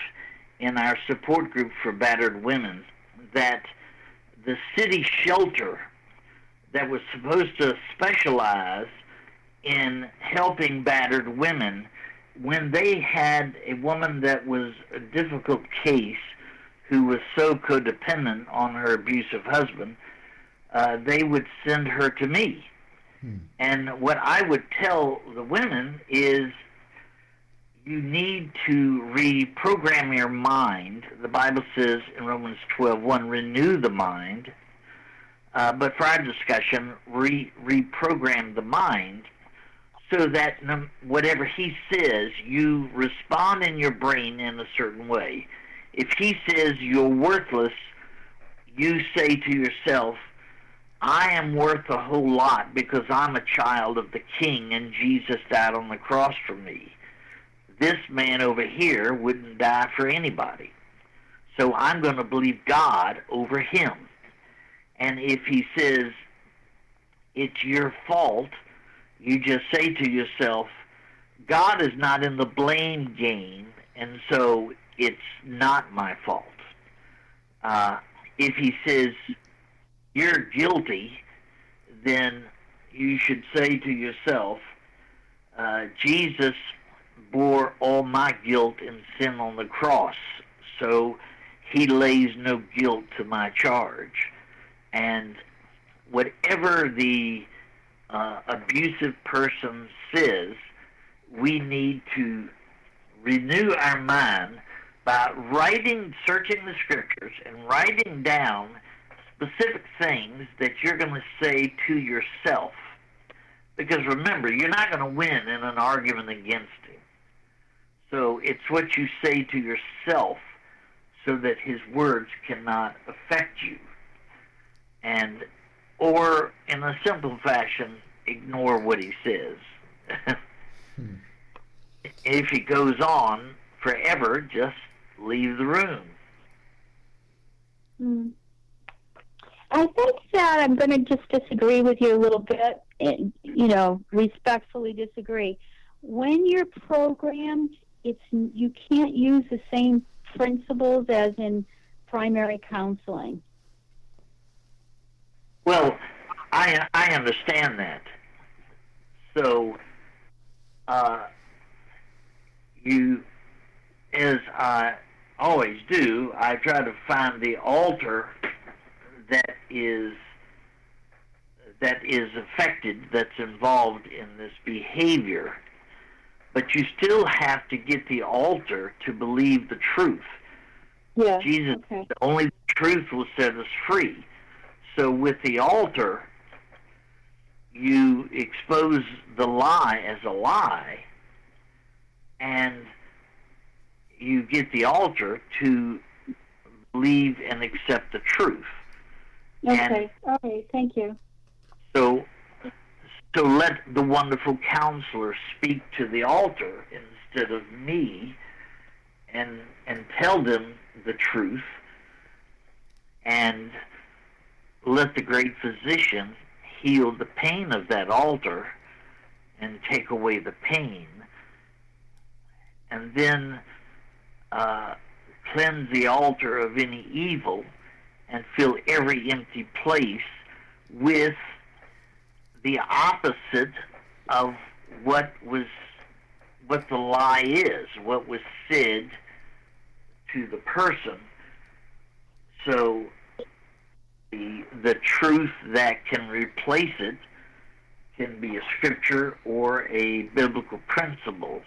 in our support group for battered women that the city shelter that was supposed to specialize in helping battered women when they had a woman that was a difficult case who was so codependent on her abusive husband, uh, they would send her to me. Hmm. And what I would tell the women is you need to reprogram your mind. The Bible says in Romans 12:1, renew the mind. Uh, but for our discussion, re- reprogram the mind so that whatever he says, you respond in your brain in a certain way. If he says you're worthless, you say to yourself, I am worth a whole lot because I'm a child of the King and Jesus died on the cross for me this man over here wouldn't die for anybody. So I'm going to believe God over him. And if he says, it's your fault, you just say to yourself, God is not in the blame game, and so it's not my fault. Uh, if he says, you're guilty, then you should say to yourself, uh, Jesus bore all my guilt and sin on the cross, so he lays no guilt to my charge. And whatever the uh, abusive person says, we need to renew our mind by writing, searching the scriptures, and writing down specific things that you're going to say to yourself. Because remember, you're not going to win in an argument against him. So it's what you say to yourself so that his words cannot affect you. And, or in a simple fashion, ignore what he says. hmm. If he goes on forever, just leave the room. Hmm. I think that I'm going to just disagree with you a little bit, and you know, respectfully disagree. When you're programmed, it's you can't use the same principles as in primary counseling. Well, I I understand that. So, uh, you, as I always do, I try to find the alter that is that is affected, that's involved in this behavior. But you still have to get the alter to believe the truth. Yeah. Jesus, okay. only the truth will set us free. So with the alter, you expose the lie as a lie, and you get the alter to believe and accept the truth. Okay. All right. Thank you. So, so let the wonderful counselor speak to the alter instead of me, and and tell them the truth, and let the great physician heal the pain of that alter and take away the pain, and then uh, cleanse the alter of any evil and fill every empty place with the opposite of what was what the lie is, what was said to the person. So the the truth that can replace it can be a scripture or a biblical principle.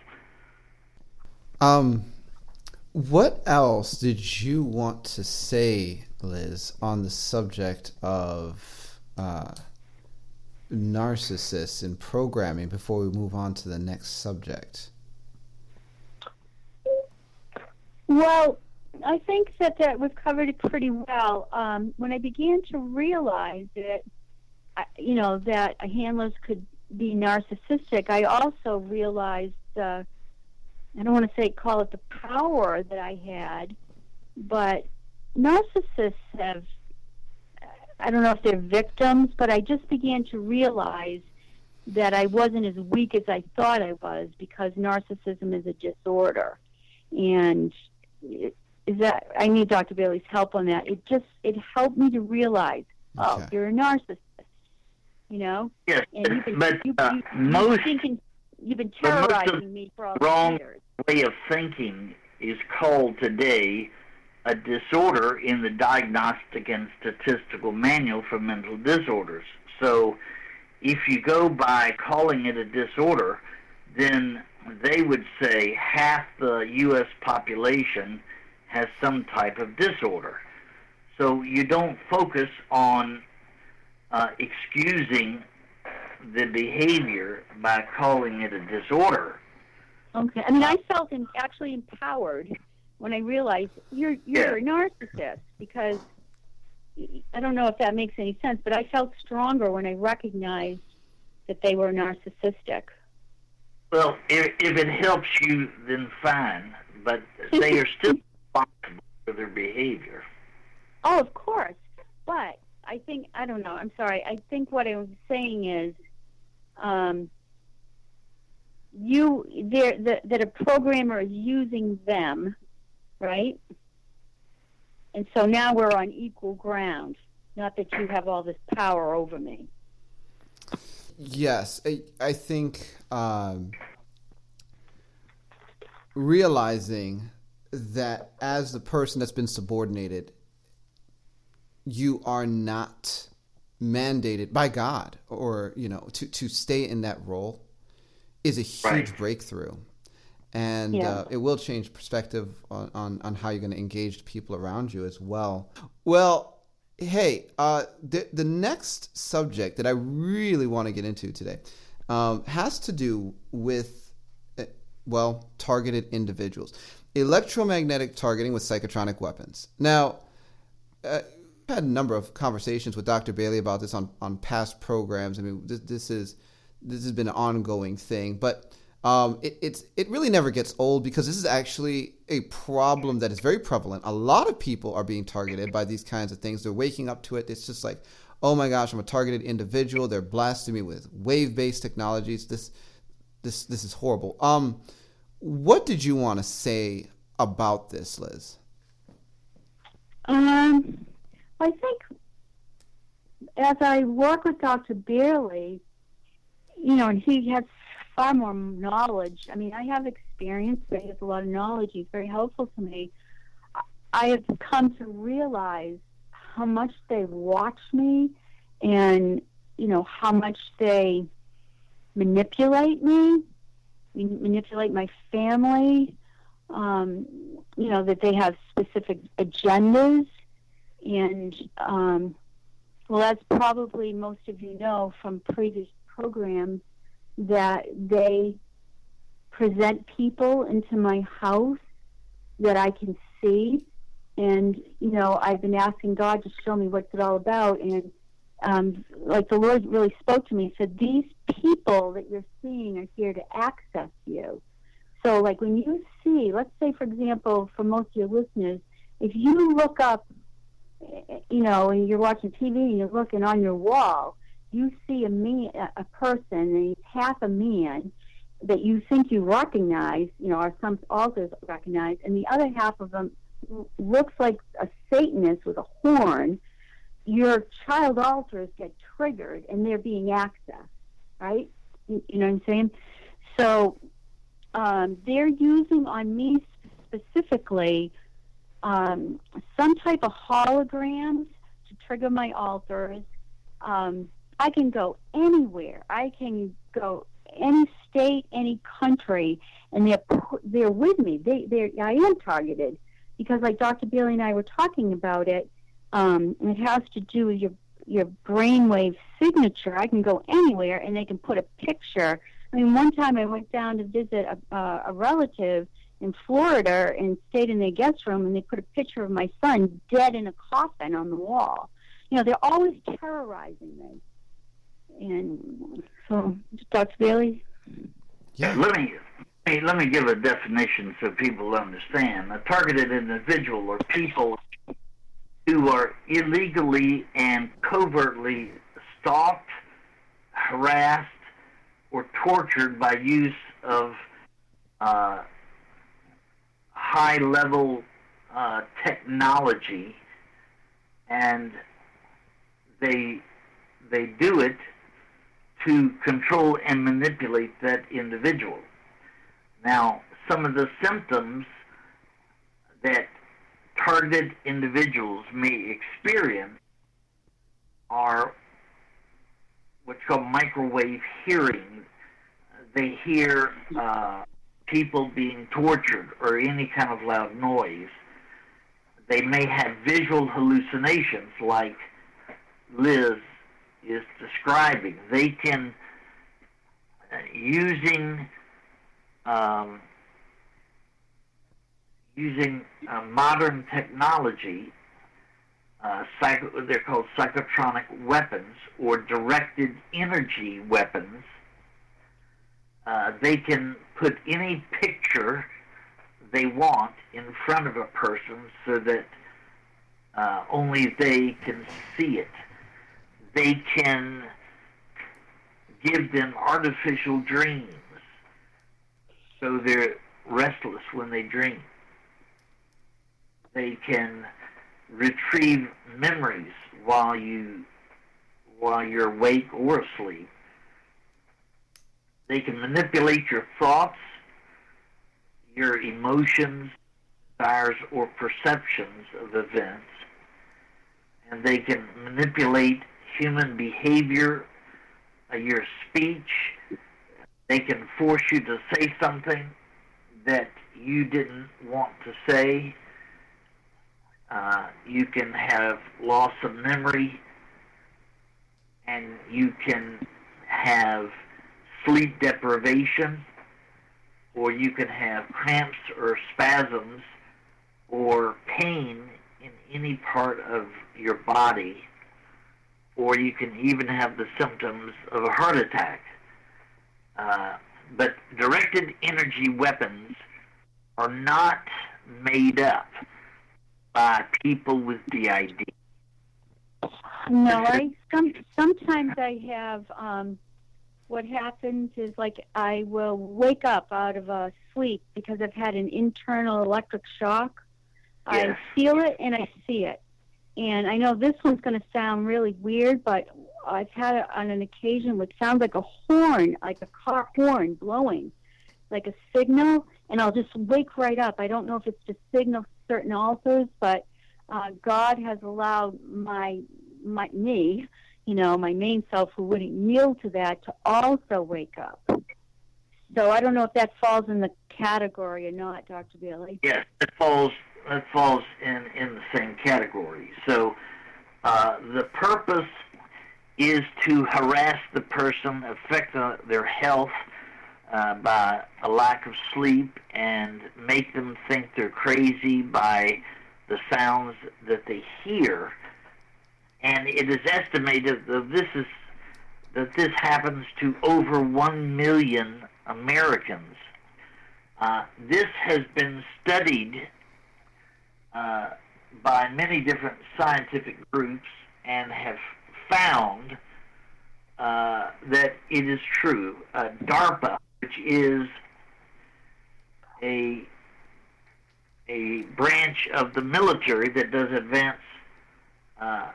Um what else did you want to say Liz, on the subject of uh, narcissists and programming before we move on to the next subject? Well, I think that, that we've covered it pretty well. Um, when I began to realize that, you know, that handlers could be narcissistic, I also realized, uh, I don't want to say call it the power that I had, but narcissists have, I don't know if they're victims, but I just began to realize that I wasn't as weak as I thought I was because narcissism is a disorder. And is that I need Dr. Bailey's help on that. It just it helped me to realize, oh, okay. oh, you're a narcissist. You know? Yes, and you've been, but you, uh, you, most, thinking, you've been terrorizing me for all wrong years. way of thinking is called today a disorder in the Diagnostic and Statistical Manual for Mental Disorders. So if you go by calling it a disorder, then they would say half the U.S. population has some type of disorder. So you don't focus on uh, excusing the behavior by calling it a disorder. Okay. I mean, I felt in, actually empowered when I realized you're you're yeah. a narcissist because I don't know if that makes any sense, but I felt stronger when I recognized that they were narcissistic. Well, if, if it helps you, then fine, but they are [LAUGHS] still responsible for their behavior. Oh, of course, but I think I don't know. I'm sorry. I think what I'm saying is, um, you there that a programmer is using them right? And so now we're on equal ground. Not that you have all this power over me. yes, I, I think um, realizing that as the person that's been subordinated, you are not mandated by God or you know to to stay in that role is a huge right. breakthrough and yeah. uh, it will change perspective on, on, on how you're going to engage people around you as well. Well, hey, uh, the, the next subject that I really want to get into today um, has to do with, uh, well, targeted individuals. Electromagnetic targeting with psychotronic weapons. Now, uh, I've had a number of conversations with Dr. Bailey about this on, on past programs. I mean, this, this is this has been an ongoing thing, but um, it, it's it really never gets old because this is actually a problem that is very prevalent. A lot of people are being targeted by these kinds of things. They're waking up to it. It's just like, oh my gosh, I'm a targeted individual. They're blasting me with wave-based technologies. This this this is horrible. Um, what did you want to say about this, Liz? Um, I think as I work with Dr. Bailey, you know, and he has far more knowledge. I mean, I have experience, but he has a lot of knowledge. He's very helpful to me. I have come to realize how much they watch me and, you know, how much they manipulate me, manipulate my family, um, you know, that they have specific agendas. And, um, well, as probably most of you know from previous programs that they present people into my house that I can see. And, you know, I've been asking God to show me what's it all about. And, um, like the Lord really spoke to me, said, These people that you're seeing are here to access you. So, like when you see, let's say, for example, for most of your listeners, if you look up, you know, and you're watching TV and you're looking on your wall, you see a man, a person, and he's half a man that you think you recognize, you know, or some authors recognize, and the other half of them looks like a Satanist with a horn, your child alters get triggered and they're being accessed, right? You know what I'm saying? So um, they're using on me specifically um, some type of holograms to trigger my alters. Um, I can go anywhere. I can go any state, any country, and they're they're with me. They they I am targeted because, like Dr. Bailey and I were talking about it. Um, it has to do with your your brainwave signature. I can go anywhere, and they can put a picture. I mean, one time I went down to visit a, uh, a relative in Florida and stayed in their guest room, and they put a picture of my son dead in a coffin on the wall. You know, they're always terrorizing me. And so, Dr. Bailey? Yeah. Let me, let me give a definition so people understand. A targeted individual or people who are illegally and covertly stalked, harassed, or tortured by use of uh, high level uh, technology and they they do it to control and manipulate that individual. Now, some of the symptoms that targeted individuals may experience are what's called microwave hearing. They hear uh, people being tortured or any kind of loud noise. They may have visual hallucinations like Liz is describing. They can, uh, using um, using uh, modern technology, uh, they're called psychotronic weapons or directed energy weapons. Uh, they can put any picture they want in front of a person so that uh, only they can see it they can give them artificial dreams so they're restless when they dream. They can retrieve memories while you while you're awake or asleep. They can manipulate your thoughts, your emotions, desires, or perceptions of events. And they can manipulate human behavior, uh, your speech. They can force you to say something that you didn't want to say. Uh, you can have loss of memory, and you can have sleep deprivation, or you can have cramps or spasms or pain in any part of your body, or you can even have the symptoms of a heart attack. Uh, but directed energy weapons are not made up by people with DID. No, I some sometimes I have um what happens is like I will wake up out of a sleep because I've had an internal electric shock. Yes. I feel it and I see it. And I know this one's going to sound really weird, but I've had it on an occasion which sounds like a horn, like a car horn blowing, like a signal, and I'll just wake right up. I don't know if it's to signal certain alters, but uh, God has allowed my my me, you know, my main self who wouldn't yield to that to also wake up. So I don't know if that falls in the category or not, Dr. Bailey. Yes, it falls it falls in in the same category. So uh, the purpose is to harass the person, affect the, their health uh, by a lack of sleep, and make them think they're crazy by the sounds that they hear. And it is estimated that this is that this happens to over one million Americans. Uh, this has been studied uh, by many different scientific groups and have found uh, that it is true. Uh, DARPA, which is a a branch of the military that does advance uh,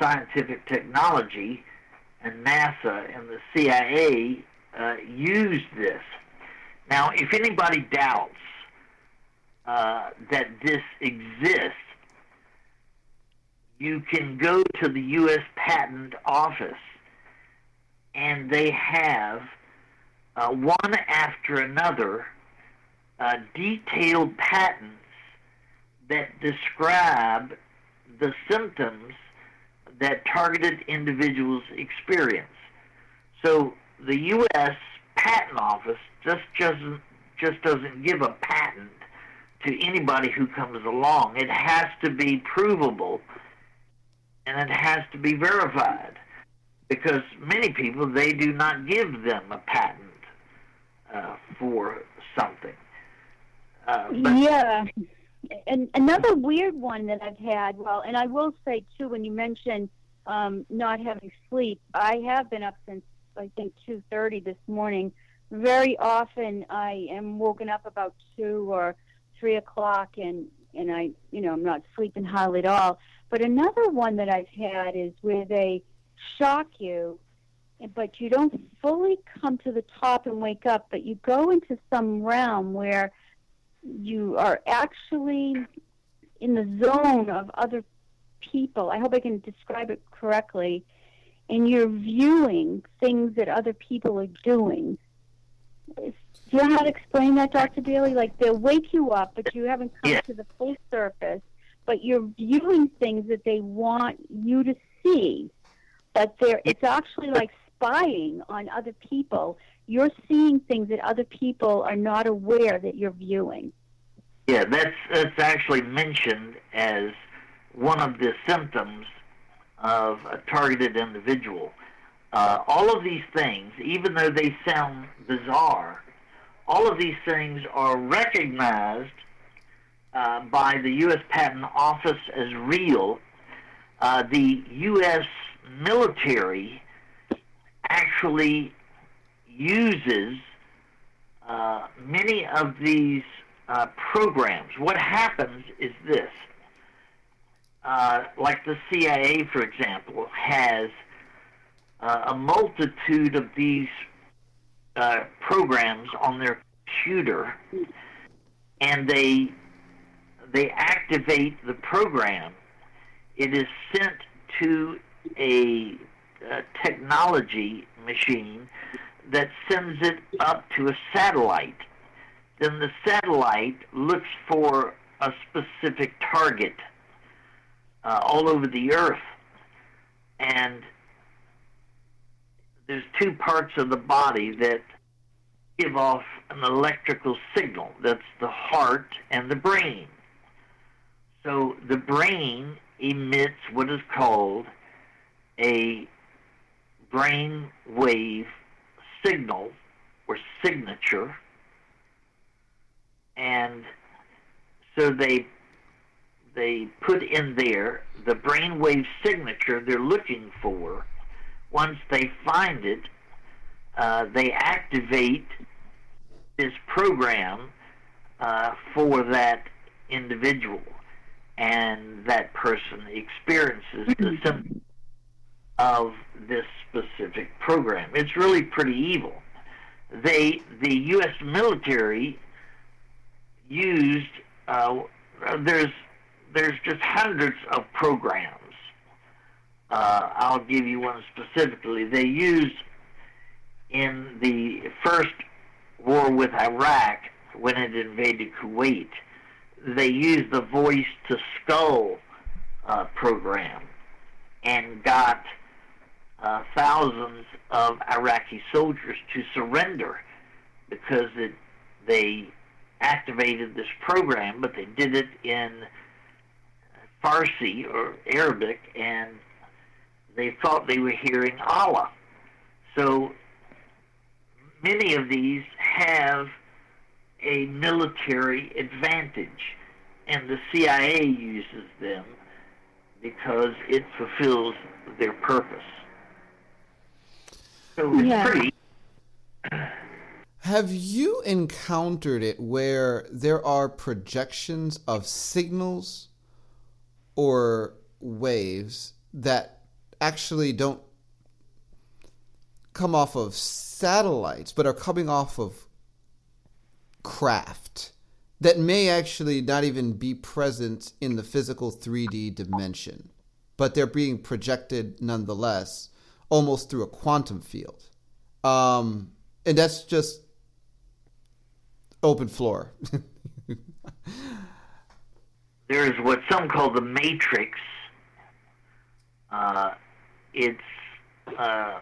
scientific technology, and NASA and the CIA uh, used this. Now, if anybody doubts uh, that this exists, you can go to the U.S. Patent Office, and they have uh, one after another uh, detailed patents that describe the symptoms that targeted individuals experience. So the U.S. Patent Office just doesn't just doesn't give a patent to anybody who comes along. It has to be provable and it has to be verified because many people they do not give them a patent uh, for something. Uh, yeah. And another weird one that I've had, well, and I will say too, when you mentioned um, not having sleep, I have been up since I think 2:30 this morning. Very often, I am woken up about two or three o'clock, and and I, you know, I'm not sleeping hardly at all. But another one that I've had is where they shock you, but you don't fully come to the top and wake up, but you go into some realm where you are actually in the zone of other people. I hope I can describe it correctly. And you're viewing things that other people are doing. Do you know how to explain that, Dr. Bailey? Like they'll wake you up, but you haven't come Yeah. to the full surface, but you're viewing things that they want you to see. But they're, it's actually like spying on other people. You're seeing things that other people are not aware that you're viewing. Yeah, that's that's actually mentioned as one of the symptoms of a targeted individual. Uh, all of these things, even though they sound bizarre, all of these things are recognized uh, by the U.S. Patent Office as real. Uh, the U.S. military actually uses uh, many of these uh, programs. What happens is this. Uh, like the CIA, for example, has uh, a multitude of these uh, programs on their computer, and they they activate the program. It is sent to a, a technology machine that sends it up to a satellite. Then the satellite looks for a specific target uh, all over the earth. And there's two parts of the body that give off an electrical signal. That's the heart and the brain. So the brain emits what is called a brain wave signal or signature. And so they they put in there the brainwave signature they're looking for. Once they find it, uh, they activate this program uh, for that individual, and that person experiences the mm-hmm. symptoms of this specific program. It's really pretty evil. They, the U.S. military, used uh, there's there's just hundreds of programs. Uh, I'll give you one specifically. They used in the first war with Iraq when it invaded Kuwait. They used the voice to skull uh, program and got uh, thousands of Iraqi soldiers to surrender because it, they activated this program, but they did it in Farsi or Arabic, and they thought they were hearing Allah. So many of these have a military advantage, and the CIA uses them because it fulfills their purpose. So it's yeah. pretty. Have you encountered it where there are projections of signals or waves that actually don't come off of satellites but are coming off of craft that may actually not even be present in the physical 3D dimension, but they're being projected nonetheless, almost through a quantum field. Um, and that's just open floor. [LAUGHS] There's what some call the matrix. Uh, it's uh,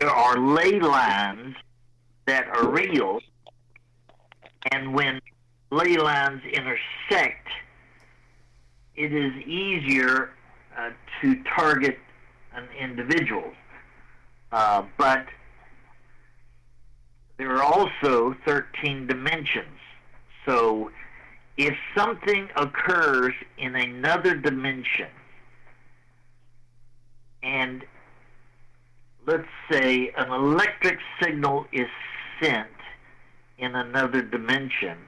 there are ley lines that are real, and when ley lines intersect, it is easier uh, to target an individual. Uh, but there are also 13 dimensions. So if something occurs in another dimension, and let's say an electric signal is sent in another dimension,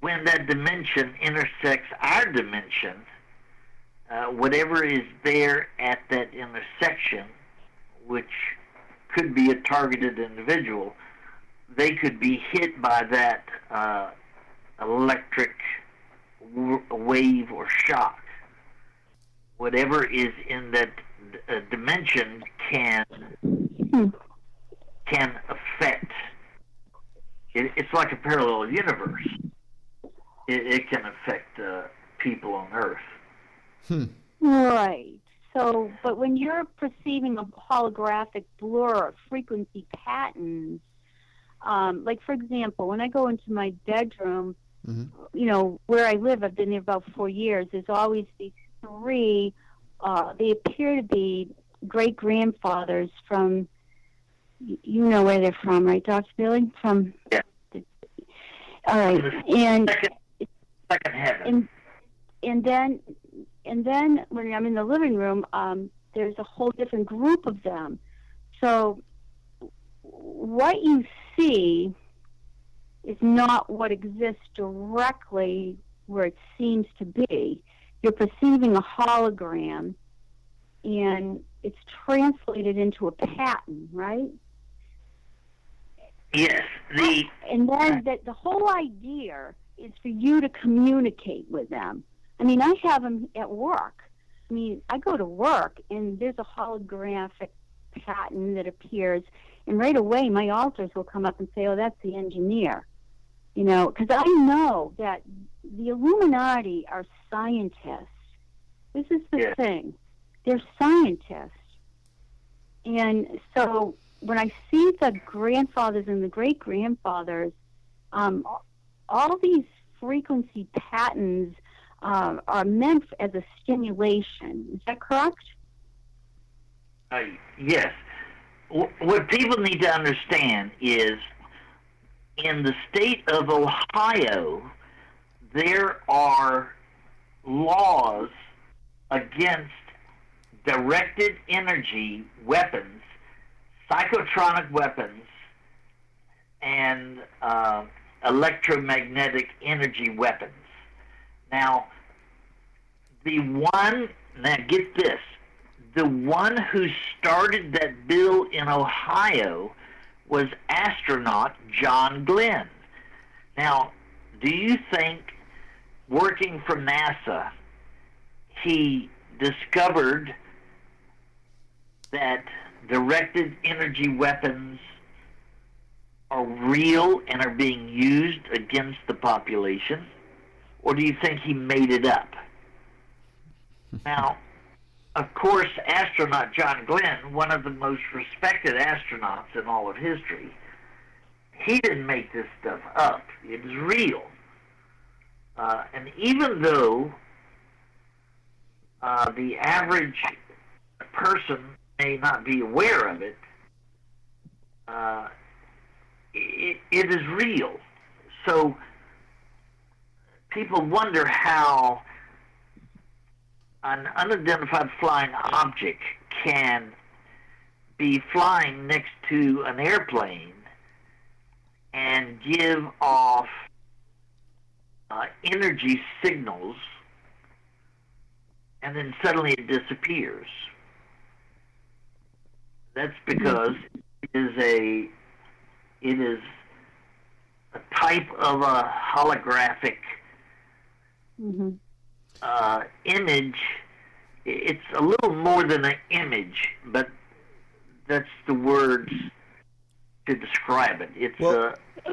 when that dimension intersects our dimension, uh, whatever is there at that intersection, which could be a targeted individual, they could be hit by that uh, electric w- wave or shock. Whatever is in that uh, dimension can can affect. It, it's like a parallel universe. It, it can affect uh, people on Earth. Hmm. Right. So, but when you're perceiving a holographic blur, of frequency patterns, um, like for example, when I go into my bedroom, mm-hmm. you know, where I live, I've been there about four years. There's always these three. Uh, they appear to be great grandfathers from. You know where they're from, right, Doctor Bailey? From. Yeah. All right, and. Second, second heaven. And, and then, and then when I'm in the living room, um, there's a whole different group of them. So, what you see is not what exists directly where it seems to be. You're perceiving a hologram and it's translated into a pattern, right? Yes, the and then that the whole idea is for you to communicate with them. I mean, I have them at work. I mean, I go to work and there's a holographic pattern that appears, and right away my alters will come up and say, "Oh, that's the engineer," you know, because I know that the Illuminati are scientists. This is the Yeah. thing; they're scientists, and so when I see the grandfathers and the great grandfathers, um, all these frequency patterns uh, are meant as a stimulation. Is that correct? Uh, yes. W- what people need to understand is in the state of Ohio, there are laws against directed energy weapons, psychotronic weapons, and uh, electromagnetic energy weapons. Now, the one, now get this, the one who started that bill in Ohio was astronaut John Glenn. Now, do you think working for NASA, he discovered that directed energy weapons are real and are being used against the population? Or do you think he made it up? Now, of course, astronaut John Glenn, one of the most respected astronauts in all of history, he didn't make this stuff up. It is real. Uh, and even though uh, the average person may not be aware of it, uh, it, it is real. So people wonder how an unidentified flying object can be flying next to an airplane and give off uh, energy signals and then suddenly it disappears. That's because it is a it is a type of a holographic Mm-hmm. Uh, image. It's a little more than an image, but that's the words to describe it. It's Well- uh,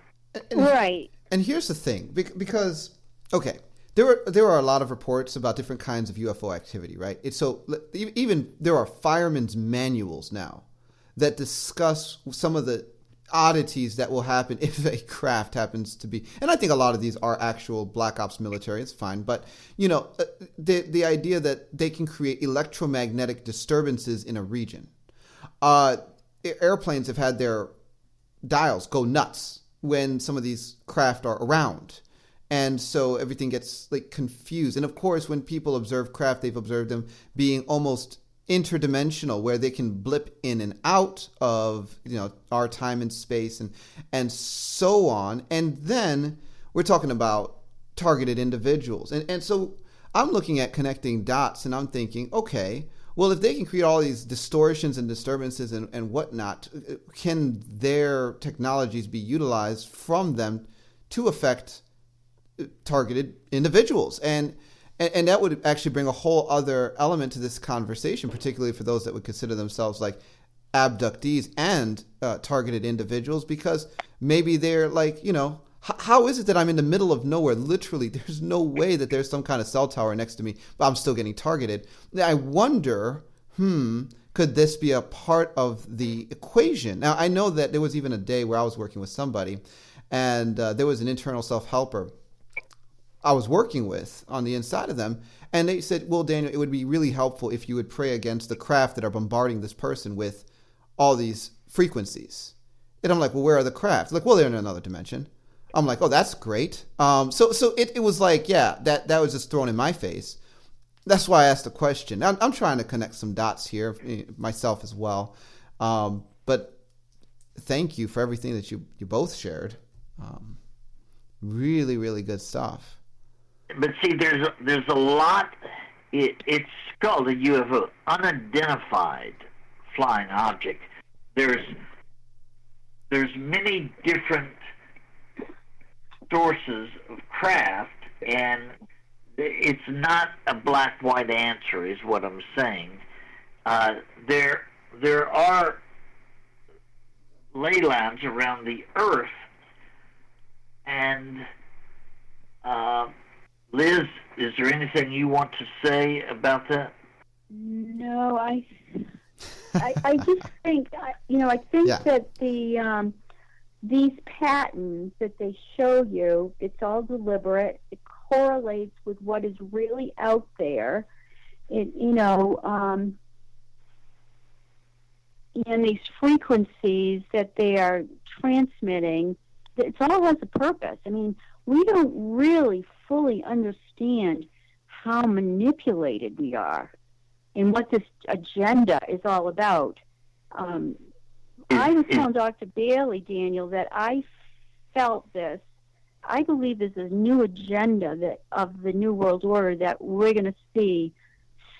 And, Right. and here's the thing, because okay, there are there are a lot of reports about different kinds of UFO activity, right? It's so even there are firemen's manuals now that discuss some of the oddities that will happen [LAUGHS] if a craft happens to be and i think a lot of these are actual black ops military it's fine but you know uh, the the idea that they can create electromagnetic disturbances in a region. Uh, airplanes have had their dials go nuts when some of these craft are around. And so everything gets like confused. And of course when people observe craft they've observed them being almost interdimensional where they can blip in and out of you know our time and space and and so on. And then we're talking about targeted individuals. And and so i'm looking at connecting dots and i'm thinking okay well if they can create all these distortions and disturbances and, and whatnot can their technologies be utilized from them to affect targeted individuals? And and, and that would actually bring a whole other element to this conversation, particularly for those that would consider themselves like abductees and uh, targeted individuals, because maybe they're like, you know, how is it that I'm in the middle of nowhere? Literally, [LAUGHS] there's no way that there's some kind of cell tower next to me, but I'm still getting targeted. I wonder, hmm, could this be a part of the equation? Now, I know that there was even a day where I was working with somebody, and uh, there was an internal self helper I was working with on the inside of them. And they said, Well, Daniel, it would be really helpful if you would pray against the craft that are bombarding this person with all these frequencies. And I'm like, Well, where are the crafts? Like, well, they're in another dimension. I'm like, Oh, that's great. Um, so so it, it was like, yeah, that, that was just thrown in my face. That's why I asked the question. I'm, I'm trying to connect some dots here, eh, myself as well. Um, but thank you for everything that you, you both shared. Um, really, really good stuff. But see, there's a, there's a lot. It, it's called a UFO, unidentified flying object. There's there's many different sources of craft, and it's not a black white answer, is what I'm saying. Uh, there, there are ley lines around the Earth, and uh, Liz, is there anything you want to say about that? No, I, I, I just think, you know, I think yeah. that the um, these patterns that they show you, it's all deliberate. It correlates with what is really out there. It, you know, um, and these frequencies that they are transmitting, it all has a purpose. I mean, we don't really fully understand how manipulated we are and what this agenda is all about. Um, I was telling Dr. Bailey, Daniel, that I felt this. I believe there's a new agenda that of the New World Order that we're going to see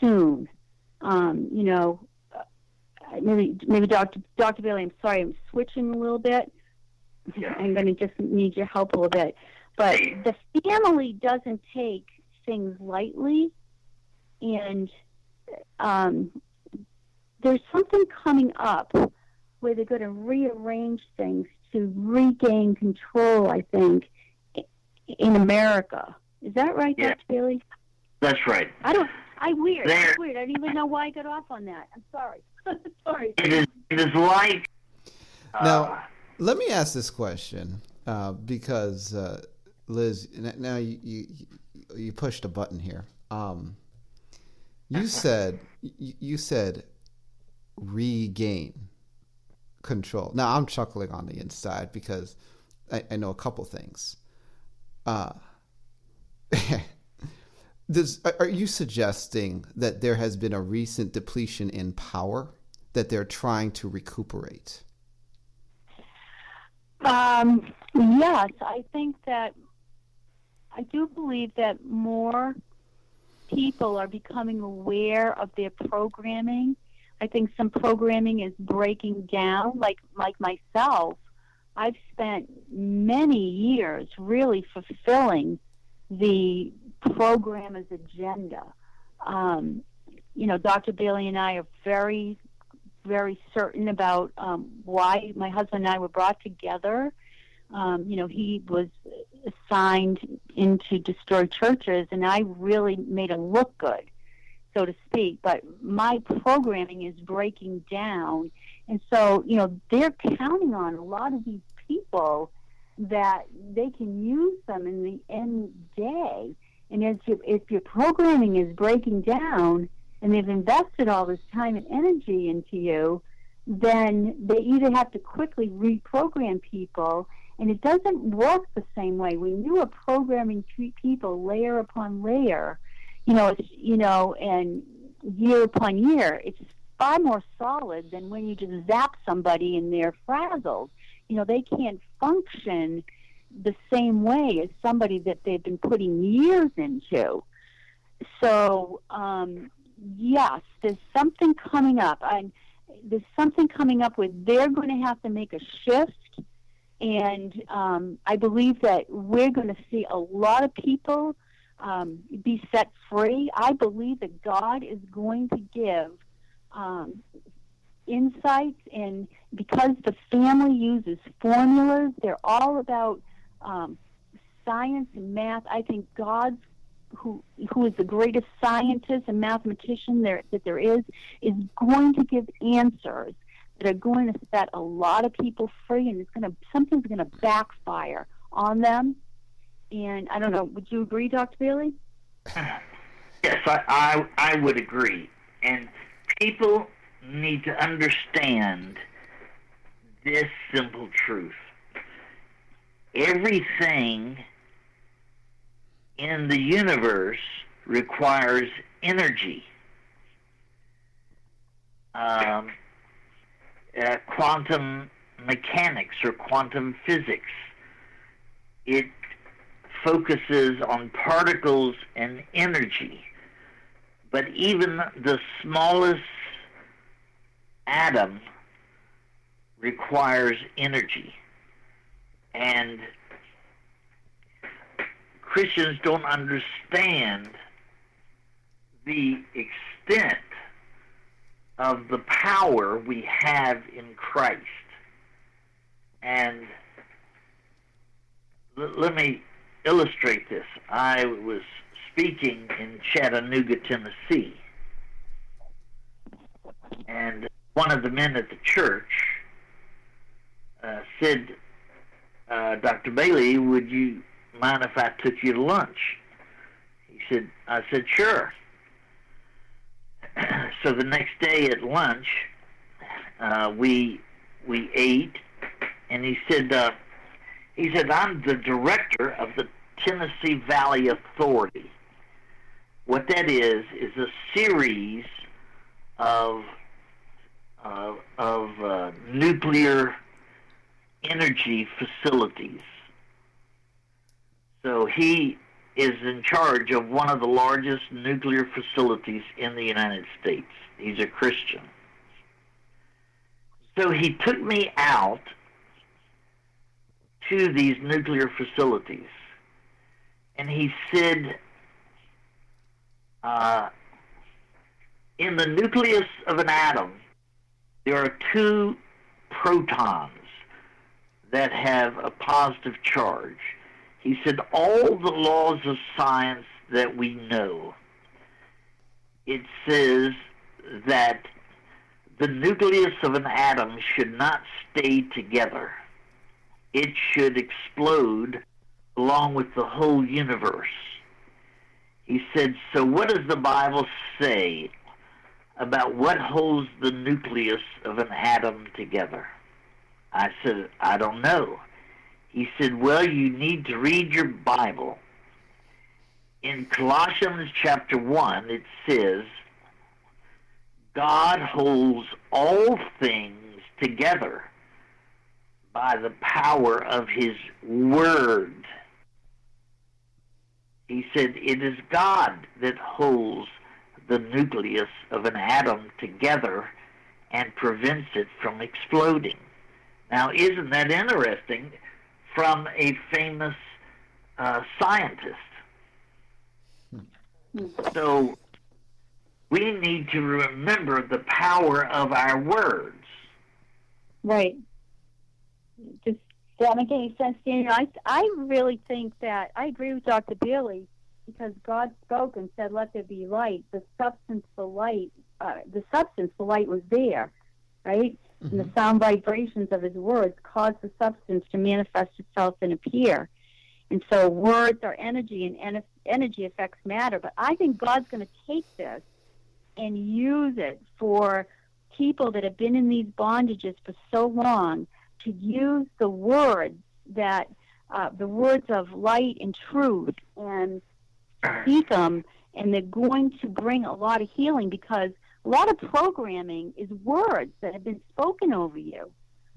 soon. Um, you know, uh, maybe maybe Dr. Dr. Bailey, I'm sorry, I'm switching a little bit. Yeah. I'm going to just need your help a little bit. But the family doesn't take things lightly, and um, there's something coming up where they're going to rearrange things to regain control, I think, in America. Is that right, yeah. Dr. Bailey? That's right. I don't. I weird. There, weird. I don't even know why I got off on that. I'm sorry. [LAUGHS] sorry. It is, it is like. Uh, now, let me ask this question uh, because uh, Liz, now you, you you pushed a button here. Um, you [LAUGHS] said you said regain control. Now I'm chuckling on the inside because I, I know a couple things. Uh, [LAUGHS] does, are you suggesting that there has been a recent depletion in power that they're trying to recuperate? Um, yes, I think that I do believe that more people are becoming aware of their programming I think some programming is breaking down. Like like myself, I've spent many years really fulfilling the programmer's agenda. Um, you know, Dr. Bailey and I are very, very certain about um, why my husband and I were brought together. Um, you know, he was assigned in to destroy churches, and I really made him look good so to speak. But my programming is breaking down. And so, you know, they're counting on a lot of these people that they can use them in the end day. And as you, if your programming is breaking down and they've invested all this time and energy into you, then they either have to quickly reprogram people, and it doesn't work the same way. When you are programming people layer upon layer, you know, it's, you know, and year upon year, it's far more solid than when you just zap somebody and they're frazzled. You know, they can't function the same way as somebody that they've been putting years into. So, um, yes, there's something coming up. I'm, there's something coming up where they're going to have to make a shift. And um, I believe that we're going to see a lot of people um, be set free. I believe that God is going to give um, insights, and because the family uses formulas, they're all about um, science and math. I think God's who who is the greatest scientist and mathematician there that there is is going to give answers that are going to set a lot of people free, and it's going to something's going to backfire on them and I don't know, would you agree, Dr. Bailey? [SIGHS] Yes, I, I, I would agree. And people need to understand this simple truth. Everything in the universe requires energy. Um, uh, quantum mechanics or quantum physics. It focuses on particles and energy. But even the smallest atom requires energy. And Christians don't understand the extent of the power we have in Christ. And l- let me illustrate this. I was speaking in Chattanooga, Tennessee, and one of the men at the church uh, said, uh, Dr. Bailey, would you mind if I took you to lunch? He said, I said, sure. [CLEARS THROAT] so the next day at lunch, uh, we we ate, and he said, uh, he said, I'm the director of the Tennessee Valley Authority. What that is is a series of uh, of nuclear energy facilities. So he is in charge of one of the largest nuclear facilities in the United States. He's a Christian. So he took me out to these nuclear facilities and he said, uh, in the nucleus of an atom, there are two protons that have a positive charge. He said, all the laws of science that we know, it says that the nucleus of an atom should not stay together. It should explode along with the whole universe. He said, So, what does the Bible say about what holds the nucleus of an atom together? I said, I don't know. He said, Well, you need to read your Bible. In Colossians chapter 1, it says, God holds all things together by the power of his word. He said, It is God that holds the nucleus of an atom together and prevents it from exploding. Now, isn't that interesting from a famous uh, scientist? So, we need to remember the power of our words. Right. Does that make any sense, Daniel? I, I really think that I agree with Dr. Bailey because God spoke and said, "Let there be light." The substance for light, uh, the substance for light was there, right? And the sound vibrations of His words cause the substance to manifest itself and appear. And so, words are energy, and en- energy affects matter. But I think God's going to take this and use it for people that have been in these bondages for so long to use the words that uh, the words of light and truth and speak them, and they're going to bring a lot of healing because a lot of programming is words that have been spoken over you,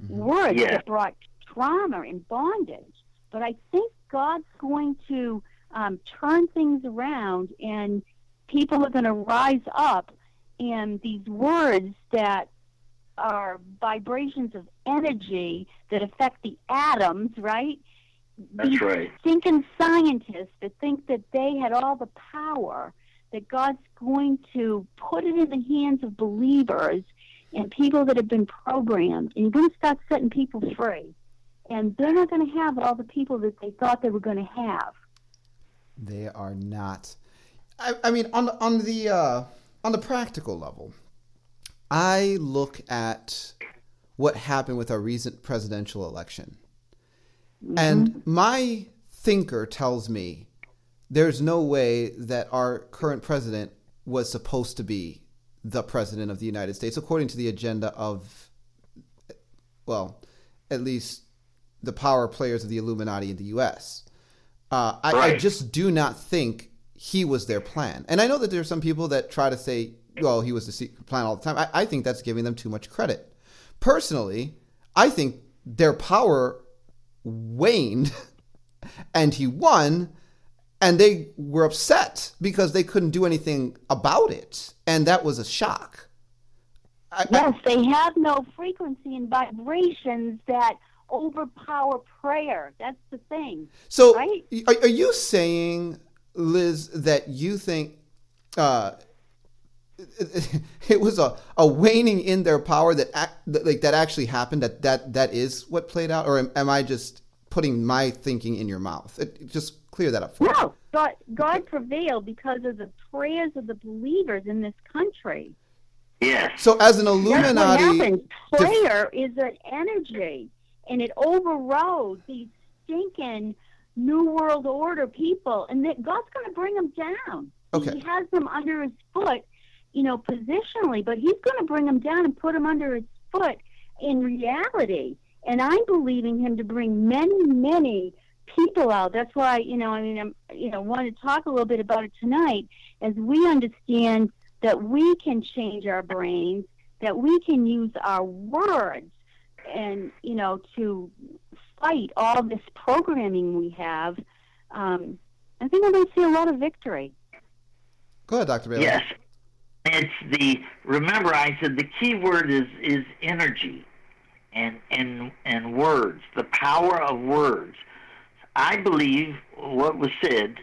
words Yeah. that brought trauma and bondage. But I think God's going to um, turn things around, and people are going to rise up, and these words that are vibrations of energy that affect the atoms, right? That's These right. thinking scientists that think that they had all the power, that God's going to put it in the hands of believers and people that have been programmed, and you're going to start setting people free. And they're not going to have all the people that they thought they were going to have. They are not. I, I mean, on the, on the uh, on the practical level, I look at what happened with our recent presidential election, and my thinker tells me there's no way that our current president was supposed to be the president of the United States according to the agenda of, well, at least the power players of the Illuminati in the U.S. Uh, I, I just do not think he was their plan. And I know that there are some people that try to say, well, he was the secret plan all the time. I, I think that's giving them too much credit. Personally, I think their power waned [LAUGHS] and he won and they were upset because they couldn't do anything about it. And that was a shock. I, yes, I, they have no frequency and vibrations that overpower prayer. That's the thing. So, right? are, are you saying, Liz, that you think uh, it, [LAUGHS] it, was a, a waning in their power that, that like that actually happened? That that that is what played out, or am, am I just putting my thinking in your mouth? It, just clear that up for no, me. God, God prevailed because of the prayers of the believers in this country. Yes. So as an Illuminati, That's what. Prayer def- is an energy and it overrode these stinking New World Order people, and that God's going to bring them down. Okay. He has them under his foot, you know, positionally, but He's going to bring them down and put them under his foot in reality. And I'm believing Him to bring many, many people out. That's why, you know, I mean, I'm, you know, want to talk a little bit about it tonight as we understand that we can change our brains, that we can use our words and you know to fight all this programming we have, um, I think we're going to see a lot of victory. Go ahead, Dr. Bailey. Yes, it's the remember I said the key word is is energy, and and and words, the power of words. I believe what was said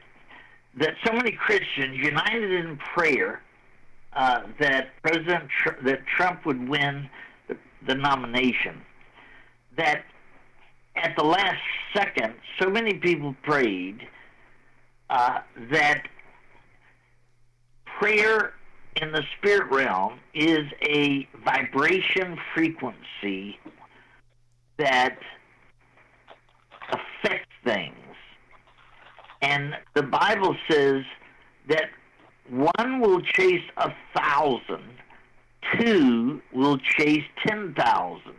that so many Christians united in prayer uh, that President Tr- that Trump would win the, the nomination. That at the last second, so many people prayed uh, that prayer in the spirit realm is a vibration frequency that affects things. And the Bible says that one will chase a thousand, two will chase ten thousand.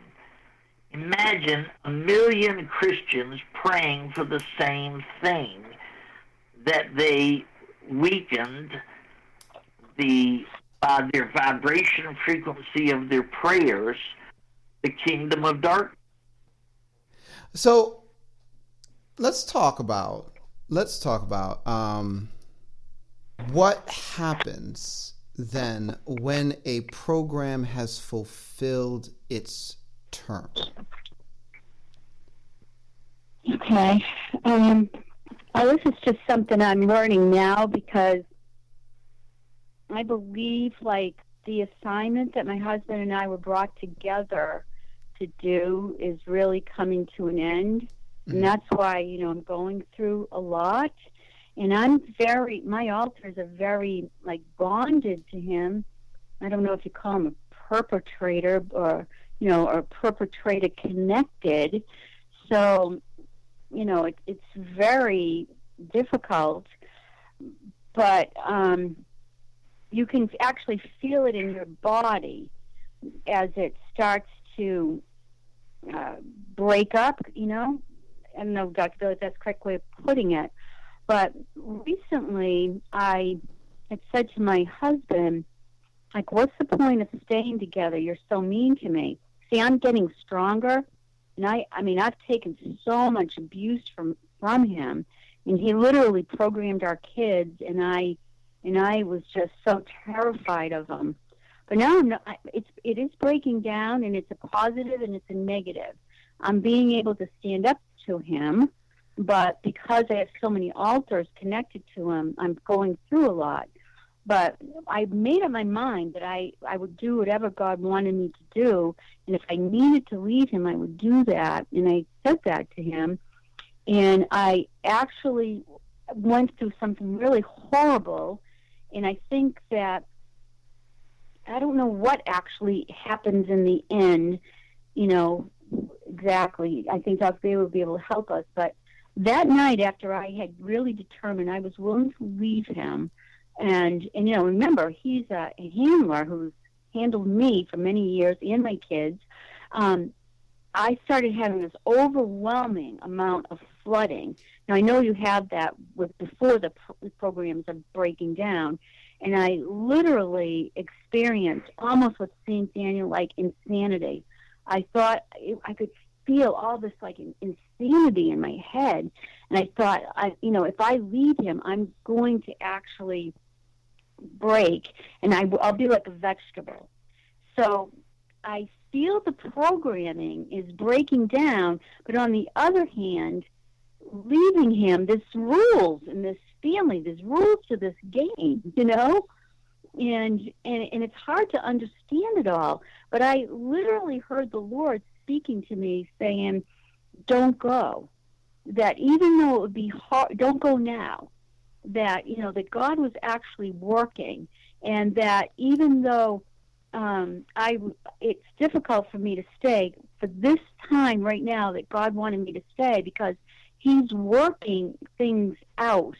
Imagine a million Christians praying for the same thing, that they weakened the uh, their vibration frequency of their prayers, the kingdom of darkness. So let's talk about let's talk about um, what happens then when a program has fulfilled its term? Okay. Um, this is just something I'm learning now because I believe like the assignment that my husband and I were brought together to do is really coming to an end. Mm-hmm. And that's why, you know, I'm going through a lot. And I'm very, my alters are very, like, bonded to him. I don't know if you call him a perpetrator or you know, are perpetrator connected. So, you know, it, it's very difficult, but um, you can actually feel it in your body as it starts to uh, break up, you know. I don't know, Dr. Bill, if that's the correct way of putting it. But recently, I had said to my husband, like, what's the point of staying together? You're so mean to me see, I'm getting stronger, and I, I mean, I've taken so much abuse from from him, and he literally programmed our kids, and I, and I was just so terrified of him. But now I'm not, it's it is breaking down, and it's a positive and it's a negative. I'm being able to stand up to him, but because I have so many alters connected to him, I'm going through a lot. But I made up my mind that I, I would do whatever God wanted me to do. And if I needed to leave him, I would do that. And I said that to him. And I actually went through something really horrible. And I think that I don't know what actually happens in the end, you know, exactly. I think Dr. Bailey would be able to help us. But that night, after I had really determined I was willing to leave him, and and you know, remember, he's a, a handler who's handled me for many years and my kids. Um, I started having this overwhelming amount of flooding. Now I know you had that with before the pr- programs are breaking down, and I literally experienced almost what Saint Daniel like insanity. I thought I could feel all this like insanity in my head, and I thought, I you know, if I leave him, I'm going to actually break, and I, I'll be like a vegetable. So I feel the programming is breaking down, but on the other hand, leaving him this rules and this family, there's rules to this game, you know? And, and and it's hard to understand it all. But I literally heard the Lord speaking to me saying, Don't go. That even though it would be hard don't go now. That, you know, that God was actually working and that even though um, I it's difficult for me to stay for this time right now that God wanted me to stay because He's working things out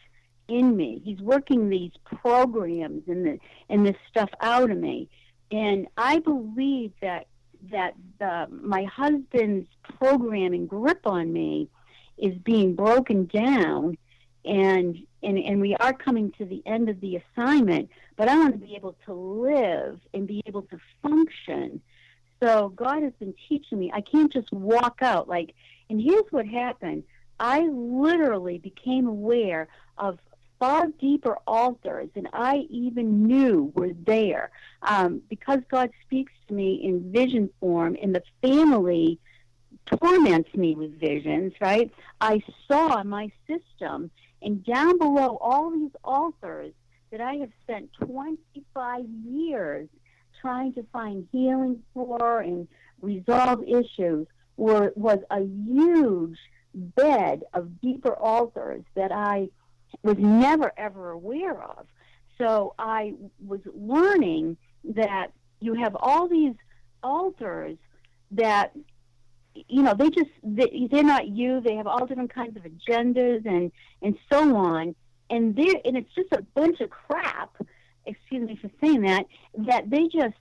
in me. He's working these programs and the and this stuff out of me, and I believe that that the, my husband's programming grip on me is being broken down, and and and we are coming to the end of the assignment. But I want to be able to live and be able to function. So God has been teaching me. I can't just walk out like. And here's what happened. I literally became aware of far deeper alters than I even knew were there. Um, because God speaks to me in vision form, and the family torments me with visions, right? I saw my system, and down below all these alters that I have spent 25 years trying to find healing for and resolve issues were was a huge bed of deeper alters that I was never ever aware of. So I was learning that you have all these alters that you know they just they, they're not you they have all different kinds of agendas and and so on and they and it's just a bunch of crap excuse me for saying that that they just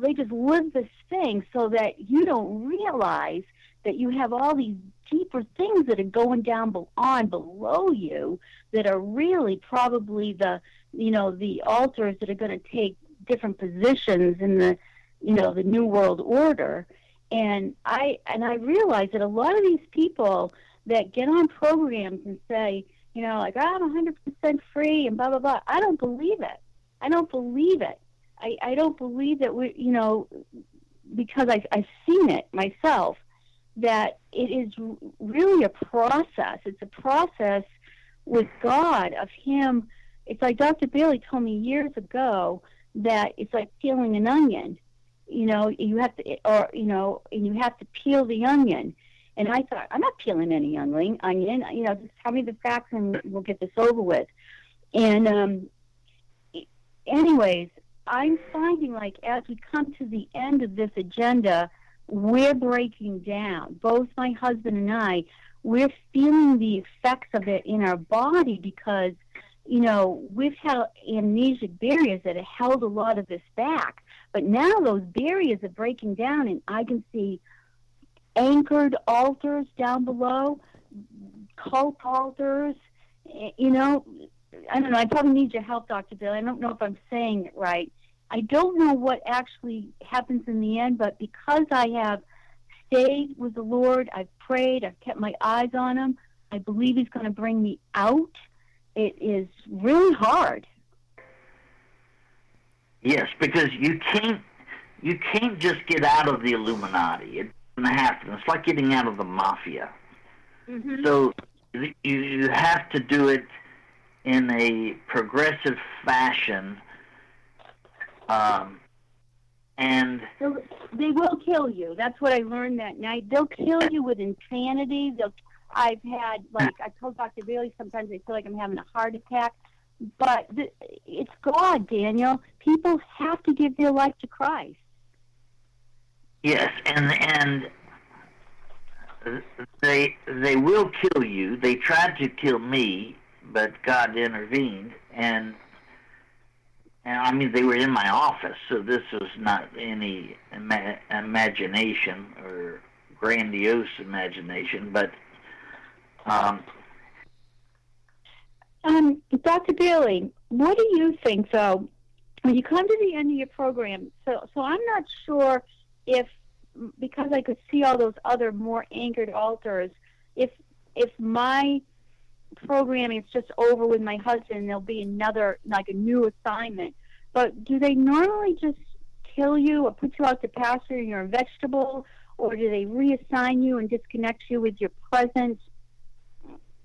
they just live this thing so that you don't realize that you have all these deeper things that are going down on below you that are really probably the you know the alters that are going to take different positions in the you know the new world order. And i and i realize that a lot of these people that get on programs and say you know like i'm 100% free and blah blah blah i don't believe it. I don't believe it. I i don't believe that we you know because i i've seen it myself that it is really a process. It's a process with God of Him. It's like Dr. Bailey told me years ago that it's like peeling an onion. You know, you have to, or you know, and you have to peel the onion. And I thought, I'm not peeling any onion. Onion, you know, just tell me the facts and we'll get this over with. And um, anyways, I'm finding like as we come to the end of this agenda we're breaking down. Both my husband and I, we're feeling the effects of it in our body because, you know, we've had amnesic barriers that have held a lot of this back. But now those barriers are breaking down, and I can see anchored alters down below, cult alters. Eh, you know, I don't know. I probably need your help, Dr. Bill. I don't know if I'm saying it right. I don't know what actually happens in the end, but because I have stayed with the Lord, I've prayed, I've kept my eyes on Him, I believe He's going to bring me out. It is really hard. Yes, because you can't you can't just get out of the Illuminati. It doesn't happen. It's like getting out of the mafia. Mm-hmm. So you you have to do it in a progressive fashion um, and they will kill you. That's what I learned that night. They'll kill you with insanity. They'll. I've had like I told Dr. Bailey sometimes I feel like I'm having a heart attack, but the, it's God, Daniel. People have to give their life to Christ. Yes, and and they they will kill you. They tried to kill me, but God intervened, and and I mean, they were in my office, so this was not any ima- imagination or grandiose imagination, but. Um, um, Dr. Bailey, what do you think, though, when you come to the end of your program? So, so I'm not sure if, because I could see all those other more anchored alters, if if my programming is just over with my husband. There'll be another, like a new assignment. But do they normally just kill you or put you out to pasture and you're a vegetable, or do they reassign you and disconnect you with your present,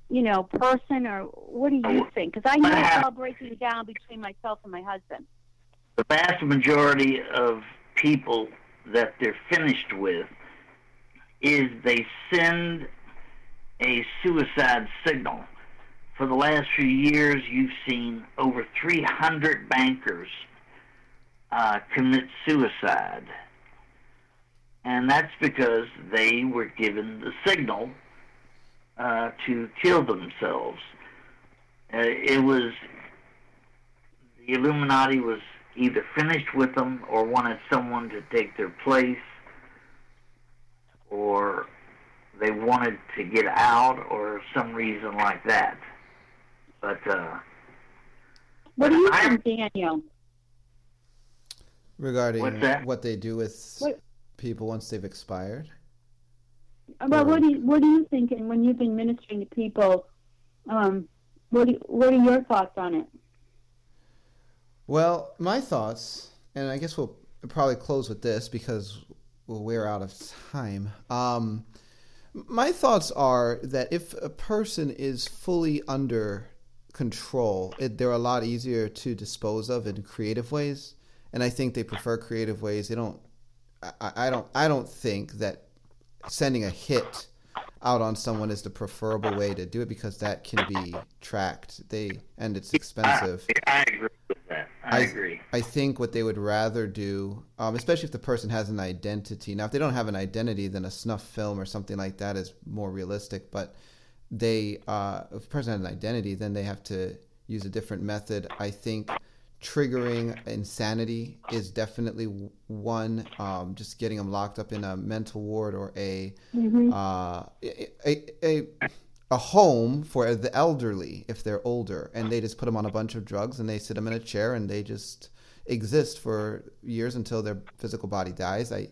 you know, person, or what do you think? Because I know it's all breaking down between myself and my husband. The vast majority of people that they're finished with is they send a suicide signal. For the last few years, you've seen over 300 bankers uh, commit suicide. And that's because they were given the signal uh, to kill themselves. Uh, it was, the Illuminati was either finished with them or wanted someone to take their place or they wanted to get out or some reason like that. But uh, What do you I- think, Daniel? regarding what they do with What- people once they've expired. Well, what do you, what are you thinking when you've been ministering to people? Um, what do, what are your thoughts on it? Well, my thoughts, and I guess we'll probably close with this because we're out of time. Um, my thoughts are that if a person is fully under control, it, they're a lot easier to dispose of in creative ways, and I think they prefer creative ways. They don't. I, I don't. I don't think that sending a hit out on someone is the preferable way to do it because that can be tracked. They and it's expensive. I, I agree with that. I, I- agree. I think what they would rather do, um, especially if the person has an identity. Now, if they don't have an identity, then a snuff film or something like that is more realistic. But they, uh, if a person has an identity, then they have to use a different method. I think triggering insanity is definitely one. Um, just getting them locked up in a mental ward or a uh, a, a, a a home for the elderly if they're older, and they just put them on a bunch of drugs and they sit them in a chair and they just exist for years until their physical body dies. I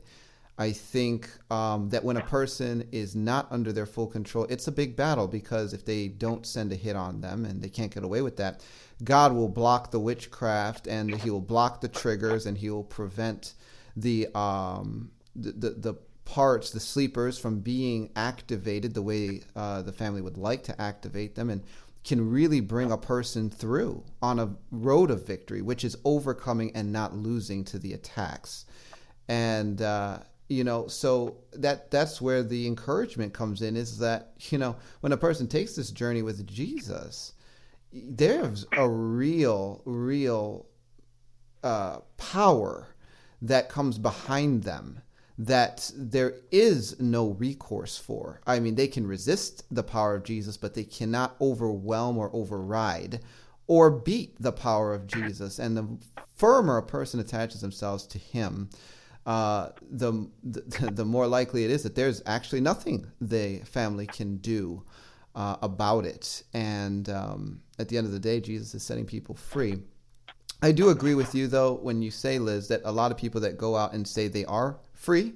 I think um, that when a person is not under their full control, it's a big battle because if they don't send a hit on them and they can't get away with that, God will block the witchcraft and He will block the triggers and He will prevent the um, the, the, the parts, the sleepers, from being activated the way uh, the family would like to activate them and can really bring a person through on a road of victory, which is overcoming and not losing to the attacks. And uh, you know so that that's where the encouragement comes in is that you know when a person takes this journey with jesus there's a real real uh, power that comes behind them that there is no recourse for. I mean, they can resist the power of Jesus, but they cannot overwhelm or override or beat the power of Jesus. And the firmer a person attaches themselves to Him, uh, the, the [LAUGHS] the more likely it is that there's actually nothing the family can do uh, about it. And um, at the end of the day, Jesus is setting people free. I do agree with you, though, when you say, Liz, that a lot of people that go out and say they are free,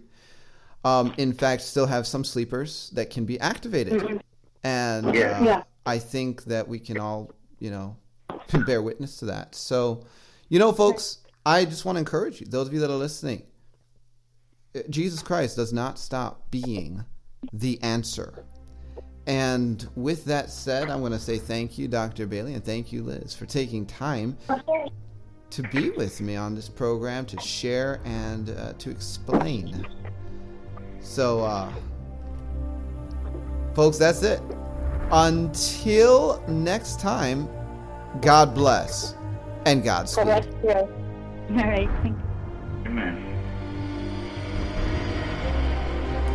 um, in fact, still have some sleepers that can be activated. And uh, Yeah. I think that we can all, you know, [LAUGHS] bear witness to that. So, you know, folks, I just want to encourage you, those of you that are listening, Jesus Christ does not stop being the answer. And with that said, I'm going to say thank you, Dr. Bailey, and thank you, Liz, for taking time to be with me on this program, to share and uh, to explain. So, uh, folks, that's it. Until next time, God bless and Godspeed. Correct. Yeah. All right. Thank Amen.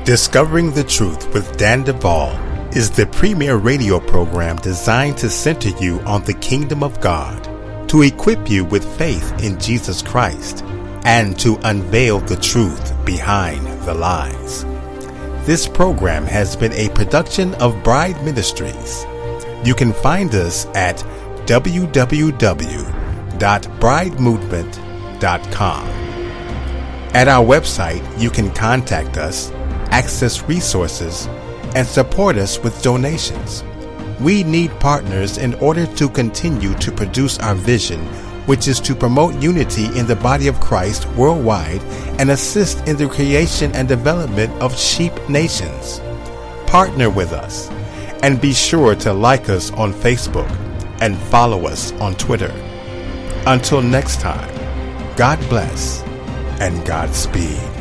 Discovering the Truth with Dan Duval is the premier radio program designed to center you on the kingdom of God, to equip you with faith in Jesus Christ, and to unveil the truth behind the lies. This program has been a production of Bride Ministries. You can find us at www.bridemovement.com. At our website, you can contact us, access resources, and support us with donations. We need partners in order to continue to produce our vision which is to promote unity in the body of Christ worldwide and assist in the creation and development of sheep nations. Partner with us and be sure to like us on Facebook and follow us on Twitter. Until next time, God bless and Godspeed.